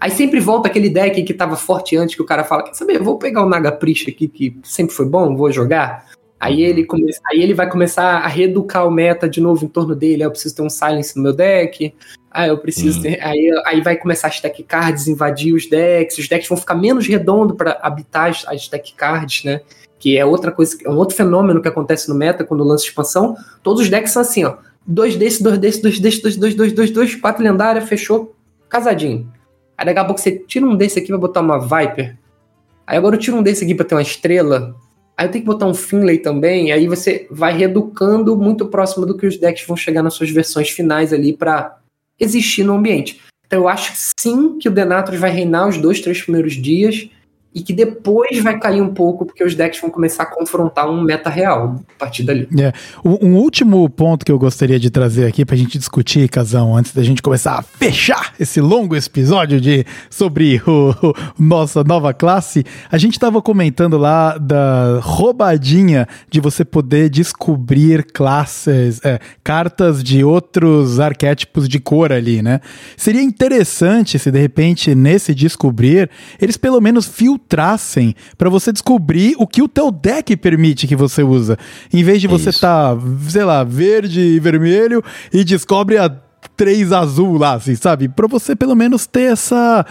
Aí sempre volta aquele deck que tava forte antes, que o cara fala: Quer saber, eu vou pegar o Naga Priest aqui, que sempre foi bom, vou jogar. Aí ele, come... aí ele vai começar a reeducar o meta de novo em torno dele. Aí eu preciso ter um silence no meu deck. Aí eu preciso hum. ter. Aí, aí vai começar as deck cards, invadir os decks. Os decks vão ficar menos redondos para habitar as, as cards, né? Que é outra coisa, é um outro fenômeno que acontece no meta quando lança expansão. Todos os decks são assim, ó. Dois desses, dois desses, dois desses, dois, dois, dois, dois, dois, quatro lendária, fechou, casadinho. Aí daqui a pouco você tira um desse aqui pra botar uma Viper. Aí agora eu tiro um desse aqui pra ter uma estrela. Aí eu tenho que botar um Finlay também. Aí você vai reeducando muito próximo do que os decks vão chegar nas suas versões finais ali para existir no ambiente. Então eu acho sim que o Denatus vai reinar os dois, três primeiros dias e que depois vai cair um pouco, porque os decks vão começar a confrontar um meta real a partir dali. É. Um, último ponto que eu gostaria de trazer aqui pra gente discutir, Casão, antes da gente começar a fechar esse longo episódio de sobre o, o nossa nova classe, a gente tava comentando lá da roubadinha de você poder descobrir classes, é, cartas de outros arquétipos de cor ali, né? Seria interessante se de repente nesse descobrir eles pelo menos filtrassem filtrassem para você descobrir o que o teu deck permite que você usa. Em vez de você estar, tá, sei lá, verde e vermelho e descobre a três azul lá, assim, sabe? Pra você pelo menos ter essa.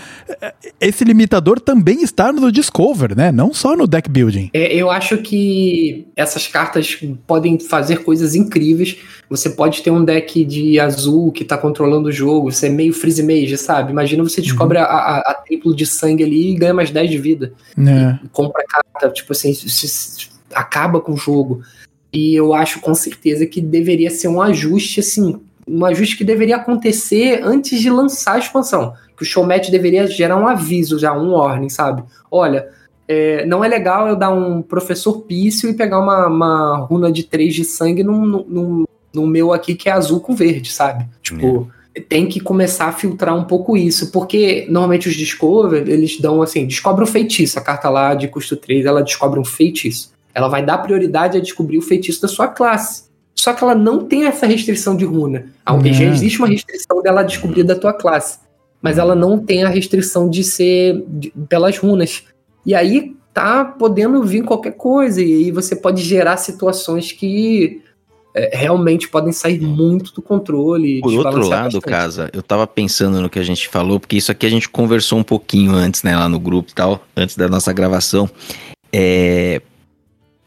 Esse limitador também estar no Discover, né? Não só no deck building. É, eu acho que essas cartas podem fazer coisas incríveis. Você pode ter um deck de azul que tá controlando o jogo, você é meio freeze mage, sabe? Imagina você descobre uhum. a, a, a triplo de sangue ali e ganha mais 10 de vida. É. compra carta, tipo assim, acaba com o jogo. E eu acho com certeza que deveria ser um ajuste, assim, um ajuste que deveria acontecer antes de lançar a expansão. Que o showmatch deveria gerar um aviso, já um warning, sabe? Olha, é, não é legal eu dar um professor pício e pegar uma, uma runa de 3 de sangue num, num, num, meu aqui que é azul com verde, sabe? Tipo, tem que começar a filtrar um pouco isso, porque normalmente os Discover, eles dão assim, descobre um feitiço, a carta lá de custo 3, ela descobre um feitiço. Ela vai dar prioridade a descobrir o feitiço da sua classe. Só que ela não tem essa restrição de runa. Já existe uma restrição dela descobrir da tua classe, mas ela não tem a restrição de ser de, pelas runas. E aí tá podendo vir qualquer coisa, e aí você pode gerar situações que é, realmente podem sair muito do controle. Por outro lado, bastante. Casa, eu tava pensando no que a gente falou, porque isso aqui a gente conversou um pouquinho antes, né, lá no grupo e tal, antes da nossa gravação. É...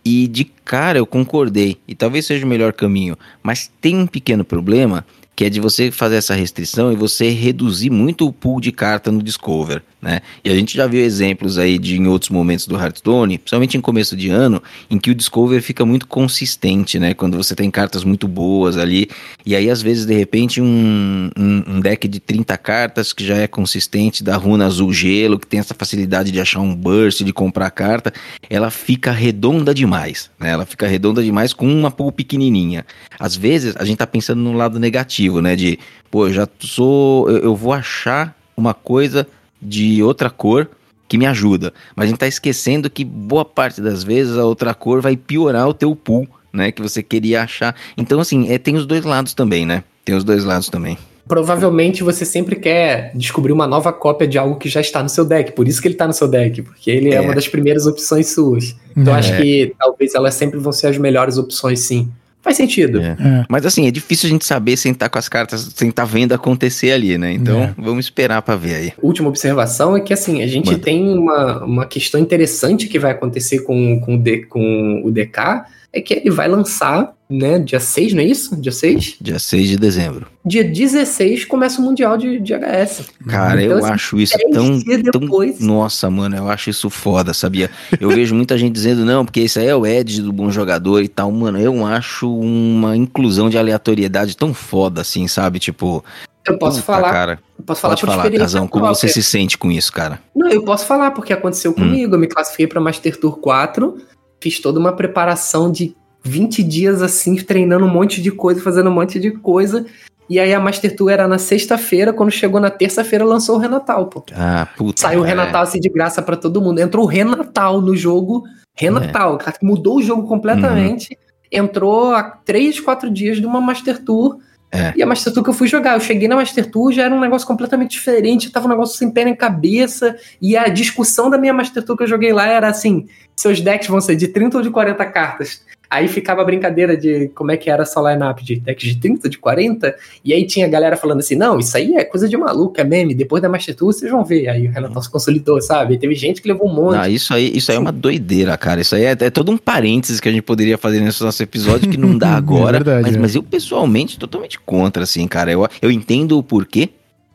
E de cara eu concordei, e talvez seja o melhor caminho, mas tem um pequeno problema que é de você fazer essa restrição e você reduzir muito o pool de carta no Discover né? E a gente já viu exemplos aí de em outros momentos do Hearthstone, principalmente em começo de ano, em que o Discover fica muito consistente, né? Quando você tem cartas muito boas ali, e aí às vezes de repente um, um, um deck de 30 cartas que já é consistente da runa azul gelo, que tem essa facilidade de achar um burst, de comprar carta, ela fica redonda demais, né? Ela fica redonda demais com uma pool pequenininha. Às vezes a gente tá pensando no lado negativo, né? De, pô, eu já sou, eu, eu vou achar uma coisa de outra cor que me ajuda. Mas a gente tá esquecendo que boa parte das vezes a outra cor vai piorar o teu pool, né? Que você queria achar. Então, assim, é, tem os dois lados também, né? Tem os dois lados também. Provavelmente você sempre quer descobrir uma nova cópia de algo que já está no seu deck. Por isso que ele está no seu deck, porque ele é, é uma das primeiras opções suas. Então, é. acho que talvez elas sempre vão ser as melhores opções, sim. Faz sentido. É. É. Mas assim, é difícil a gente saber sem estar com as cartas, sem estar vendo acontecer ali, né? Então, é. vamos esperar para ver aí. Última observação é que assim, a gente Manda. tem uma, uma questão interessante que vai acontecer com, com, o, D, com o DK, é que ele vai lançar, né, dia 6, não é isso? Dia 6? Dia 6 de dezembro. Dia 16 começa o Mundial de, de HS. Cara, então, eu assim, acho isso tão, tão... Nossa, mano, eu acho isso foda, sabia? Eu vejo muita gente dizendo, não, porque isso aí é o Edge do bom jogador e tal. Mano, eu acho uma inclusão de aleatoriedade tão foda, assim, sabe? Tipo... Eu posso Puta, falar, cara. Eu posso falar Pode falar, Casão, como você se sente com isso, cara? Não, eu posso falar, porque aconteceu hum. comigo. Eu me classifiquei para Master Tour 4 fiz toda uma preparação de 20 dias assim, treinando um monte de coisa, fazendo um monte de coisa. E aí a Master Tour era na sexta-feira, quando chegou na terça-feira lançou o Renatal, pô. Ah, puta. Saiu o Renatal assim de graça para todo mundo. Entrou o Renatal no jogo. Renatal, é. mudou o jogo completamente. Uhum. Entrou há três, quatro dias de uma Master Tour é. E a Master Tour que eu fui jogar, eu cheguei na Master Tour, já era um negócio completamente diferente, tava um negócio sem pé nem cabeça, e a discussão da minha Master Tour que eu joguei lá era assim, seus decks vão ser de 30 ou de 40 cartas. Aí ficava a brincadeira de como é que era essa line-up de decks de 30, de 40, e aí tinha a galera falando assim, não, isso aí é coisa de maluco, é meme, depois da Master Tour vocês vão ver. Aí o Renato se consolidou, sabe? E teve gente que levou um monte. Não, isso aí, isso aí é uma doideira, cara. Isso aí é, é todo um parênteses que a gente poderia fazer nesse nosso episódio que não dá agora. é verdade, mas, é. mas eu pessoalmente totalmente contra, assim, cara. Eu, eu entendo o porquê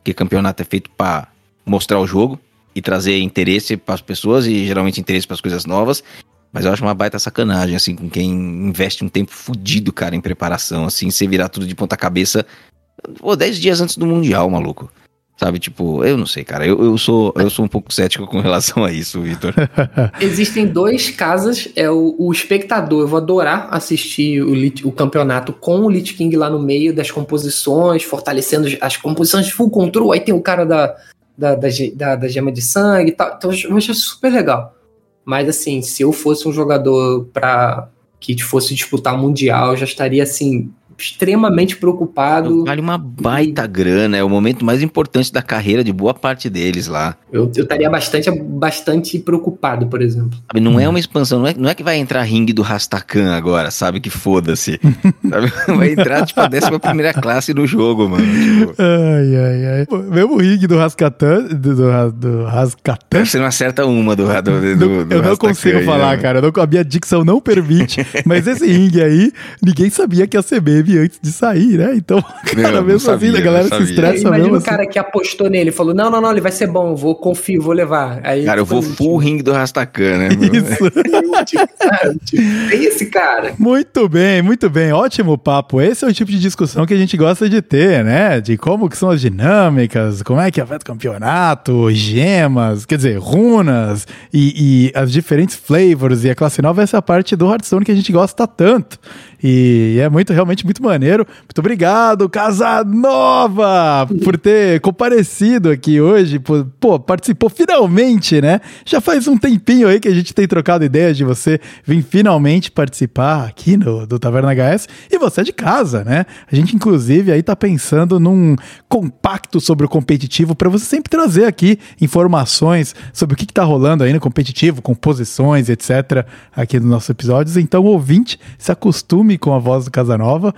que campeonato é feito para mostrar o jogo, e trazer interesse para as pessoas e geralmente interesse para as coisas novas. Mas eu acho uma baita sacanagem, assim, com quem investe um tempo fudido, cara, em preparação, assim, você virar tudo de ponta cabeça, pô, 10 dias antes do Mundial, maluco. Sabe, tipo, eu não sei, cara. Eu, eu, sou, eu sou um pouco cético com relação a isso, Vitor. Existem dois casos. É o, o, espectador. Eu vou adorar assistir o, o campeonato com o Lich King lá no meio das composições, fortalecendo as composições de full control. Aí tem o cara da, da, da, da, da gema de sangue e tal. Então eu acho super legal. Mas assim, se eu fosse um jogador para que fosse disputar mundial, já estaria assim extremamente preocupado. Vale uma baita e... grana, é o momento mais importante da carreira de boa parte deles lá. Eu, eu estaria bastante, bastante preocupado, por exemplo. Sabe, não é uma expansão, não é, não é que vai entrar ringue do Rastakan agora, sabe? Que foda-se. vai entrar, tipo, a décima primeira classe no jogo, mano. Tipo. Ai, ai, ai. Mesmo o ringue do Rascatan, do, do, do Rascatan... Você não acerta uma do, do, do, do Eu não consigo aí, falar, né? cara. Não, a minha dicção não permite. mas esse ringue aí, ninguém sabia que ia ser meme antes de sair, né? Então, cara, mesmo sabia, assim, a galera se estressa Imagina mesmo. o cara assim. que apostou nele, falou: não, não, não, ele vai ser bom, vou, confio, vou levar. Aí, cara, eu vou full ring do Rastakan, né? Isso. é esse cara. Muito bem, muito bem. Ótimo papo. Esse é o tipo de discussão que a gente gosta de ter, né? De como que são as dinâmicas, como é que afeta o campeonato, gemas, quer dizer, runas e, e as diferentes flavors e a classe nova. Essa é a parte do Hearthstone que a gente gosta tanto. E é muito, realmente muito muito maneiro. Muito obrigado, Casanova, por ter comparecido aqui hoje. Pô, participou finalmente, né? Já faz um tempinho aí que a gente tem trocado ideias de você vir finalmente participar aqui no, do Taverna HS. E você é de casa, né? A gente, inclusive, aí tá pensando num compacto sobre o competitivo para você sempre trazer aqui informações sobre o que, que tá rolando aí no competitivo, composições, etc., aqui nos nossos episódios. Então, ouvinte, se acostume com a voz do Casanova,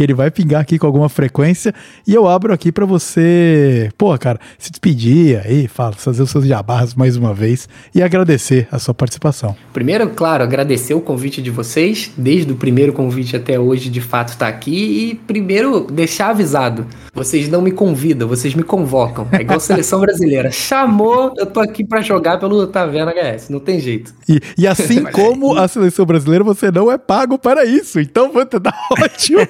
que ele vai pingar aqui com alguma frequência. E eu abro aqui para você, pô, cara, se despedir aí, fala, fazer os seus jabás mais uma vez e agradecer a sua participação. Primeiro, claro, agradecer o convite de vocês, desde o primeiro convite até hoje, de fato, tá aqui. E primeiro, deixar avisado: vocês não me convidam, vocês me convocam. É igual a seleção brasileira. Chamou, eu tô aqui para jogar pelo Taverna HS, não tem jeito. E, e assim como a seleção brasileira, você não é pago para isso. Então, vou te dar ótimo.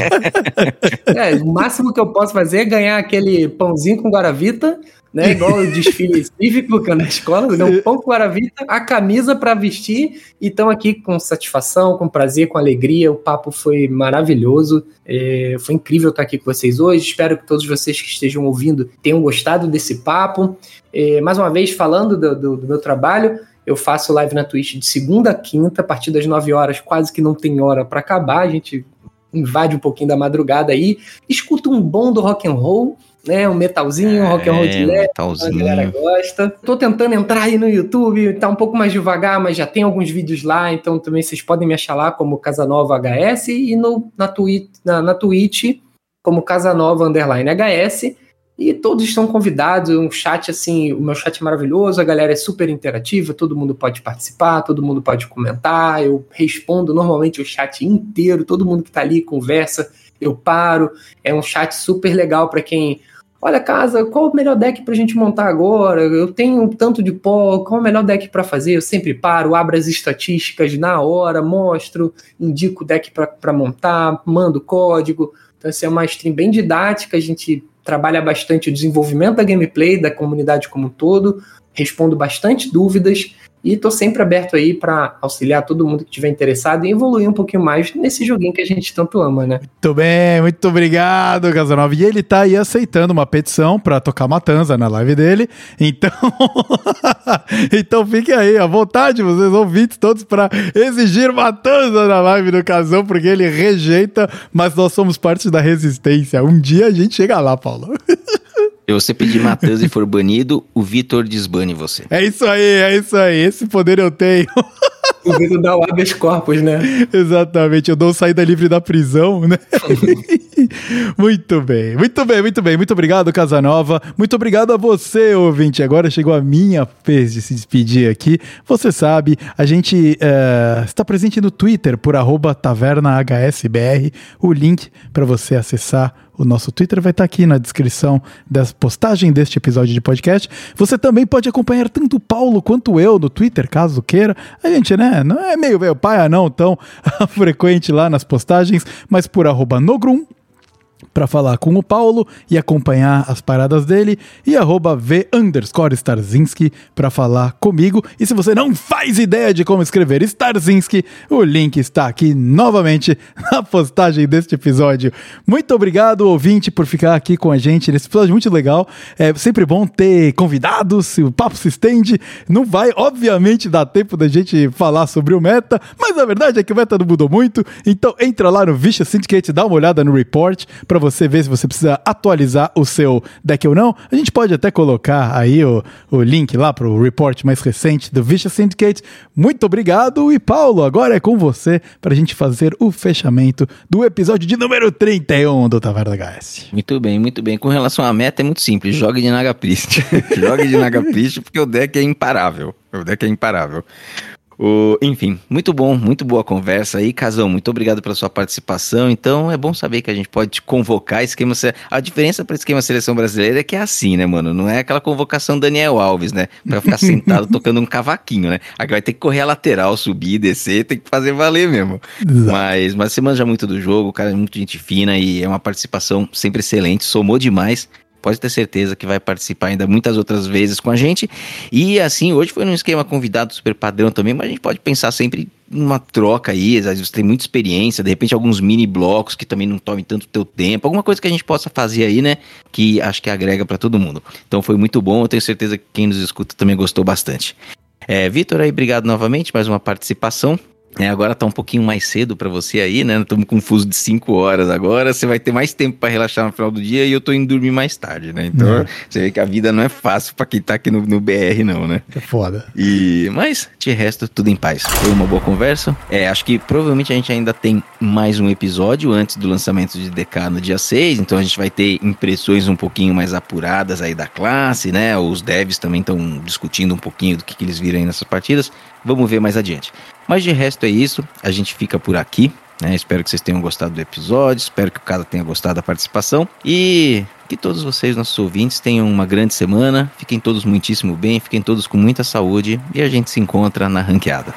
é, o máximo que eu posso fazer é ganhar aquele pãozinho com guaravita, né? Igual o desfile cívico que é na escola, né? um pão com guaravita, a camisa para vestir e estão aqui com satisfação, com prazer, com alegria. O papo foi maravilhoso, é, foi incrível estar aqui com vocês hoje. Espero que todos vocês que estejam ouvindo tenham gostado desse papo. É, mais uma vez, falando do, do, do meu trabalho, eu faço live na Twitch de segunda a quinta, a partir das 9 horas, quase que não tem hora para acabar. A gente invade um pouquinho da madrugada aí, escuta um bom do rock and roll, né, um metalzinho, um rock and roll de é, leve, a galera gosta. Tô tentando entrar aí no YouTube, tá um pouco mais devagar, mas já tem alguns vídeos lá, então também vocês podem me achar lá como Casanova HS e no, na, twi na, na Twitch como Casanova Underline HS. E todos estão convidados, um chat assim, o meu chat é maravilhoso, a galera é super interativa, todo mundo pode participar, todo mundo pode comentar, eu respondo normalmente o chat inteiro, todo mundo que tá ali conversa, eu paro. É um chat super legal para quem Olha, casa, qual o melhor deck pra gente montar agora? Eu tenho um tanto de pó, qual o melhor deck para fazer? Eu sempre paro, abro as estatísticas na hora, mostro, indico o deck para montar, mando código. Então, essa é uma stream bem didática, a gente trabalha bastante o desenvolvimento da gameplay, da comunidade como um todo, respondo bastante dúvidas e tô sempre aberto aí para auxiliar todo mundo que tiver interessado e evoluir um pouquinho mais nesse joguinho que a gente tanto ama, né? Muito bem, muito obrigado, Casanova. E ele tá aí aceitando uma petição para tocar Matanza na live dele. Então, então fiquem aí à vontade, vocês ouvintes todos, para exigir Matanza na live do Casão, porque ele rejeita, mas nós somos parte da resistência. Um dia a gente chega lá, Paulo. Se você pedir Matheus e for banido, o Vitor desbane você. É isso aí, é isso aí. Esse poder eu tenho. O Vitor dá o habeas corpus, né? Exatamente, eu dou saída livre da prisão, né? muito bem, muito bem, muito bem. Muito obrigado, Casanova. Muito obrigado a você, ouvinte. Agora chegou a minha vez de se despedir aqui. Você sabe, a gente uh, está presente no Twitter por tavernahsbr. O link para você acessar o nosso Twitter vai estar aqui na descrição da postagem deste episódio de podcast. Você também pode acompanhar tanto o Paulo quanto eu no Twitter, caso queira. A gente, né, não é meio velho pai, não tão frequente lá nas postagens, mas por arroba nogrum para falar com o Paulo e acompanhar as paradas dele e arroba V underscore Starzinski para falar comigo. E se você não faz ideia de como escrever Starzinski, o link está aqui novamente na postagem deste episódio. Muito obrigado, ouvinte, por ficar aqui com a gente nesse episódio muito legal. É sempre bom ter convidados, o papo se estende. Não vai, obviamente, dar tempo da gente falar sobre o meta, mas a verdade é que o meta não mudou muito. Então entra lá no Vicious Syndicate, dá uma olhada no report para você ver se você precisa atualizar o seu deck ou não. A gente pode até colocar aí o, o link lá para o report mais recente do Vicious Syndicate. Muito obrigado e Paulo, agora é com você para a gente fazer o fechamento do episódio de número 31 do Taverna HS. Muito bem, muito bem. Com relação à meta é muito simples, jogue de Naga Priest. jogue de Naga Priest porque o deck é imparável. O deck é imparável. O, enfim, muito bom, muito boa conversa aí, Casão. Muito obrigado pela sua participação. Então é bom saber que a gente pode te convocar. Esquema, a diferença para esquema seleção brasileira é que é assim, né, mano? Não é aquela convocação Daniel Alves, né? Pra ficar sentado tocando um cavaquinho, né? Aqui vai ter que correr a lateral, subir, descer, tem que fazer valer mesmo. Mas, mas você manja muito do jogo, o cara é muito gente fina e é uma participação sempre excelente, somou demais pode ter certeza que vai participar ainda muitas outras vezes com a gente. E assim, hoje foi num esquema convidado super padrão também, mas a gente pode pensar sempre uma troca aí, às vezes tem muita experiência, de repente alguns mini blocos que também não tomem tanto teu tempo, alguma coisa que a gente possa fazer aí, né? Que acho que agrega para todo mundo. Então foi muito bom, eu tenho certeza que quem nos escuta também gostou bastante. É, Vitor aí, obrigado novamente, mais uma participação. É, agora tá um pouquinho mais cedo para você aí, né? Estamos com um fuso de 5 horas agora. Você vai ter mais tempo para relaxar no final do dia e eu tô indo dormir mais tarde, né? Então, é. você vê que a vida não é fácil para quem tá aqui no, no, BR, não, né? É foda. E, mas, de resto, tudo em paz. Foi uma boa conversa. É, acho que provavelmente a gente ainda tem mais um episódio antes do lançamento de DK no dia 6. Então a gente vai ter impressões um pouquinho mais apuradas aí da classe, né? Os devs também estão discutindo um pouquinho do que, que eles viram aí nessas partidas. Vamos ver mais adiante. Mas de resto é isso. A gente fica por aqui. Né? Espero que vocês tenham gostado do episódio. Espero que o cara tenha gostado da participação. E que todos vocês, nossos ouvintes, tenham uma grande semana. Fiquem todos muitíssimo bem. Fiquem todos com muita saúde. E a gente se encontra na ranqueada.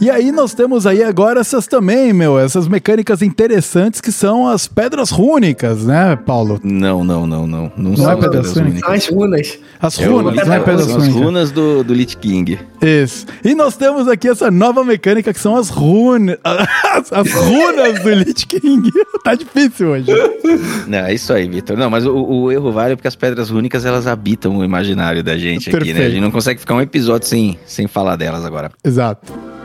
E aí nós temos aí agora essas também, meu, essas mecânicas interessantes que são as pedras rúnicas, né, Paulo? Não, não, não, não. Não, não é pedras rúnicas. As runas. As runas, é, não é pedras rúnicas. As runas do, do Lich King. Isso. E nós temos aqui essa nova mecânica que são as runas. As, as runas do Lich King. tá difícil hoje. Não, é isso aí, Vitor. Não, mas o, o, erro vale porque as pedras rúnicas elas habitam o imaginário da gente Perfeito. aqui, né? A gente não consegue ficar um episódio sem, sem falar delas agora. Exato.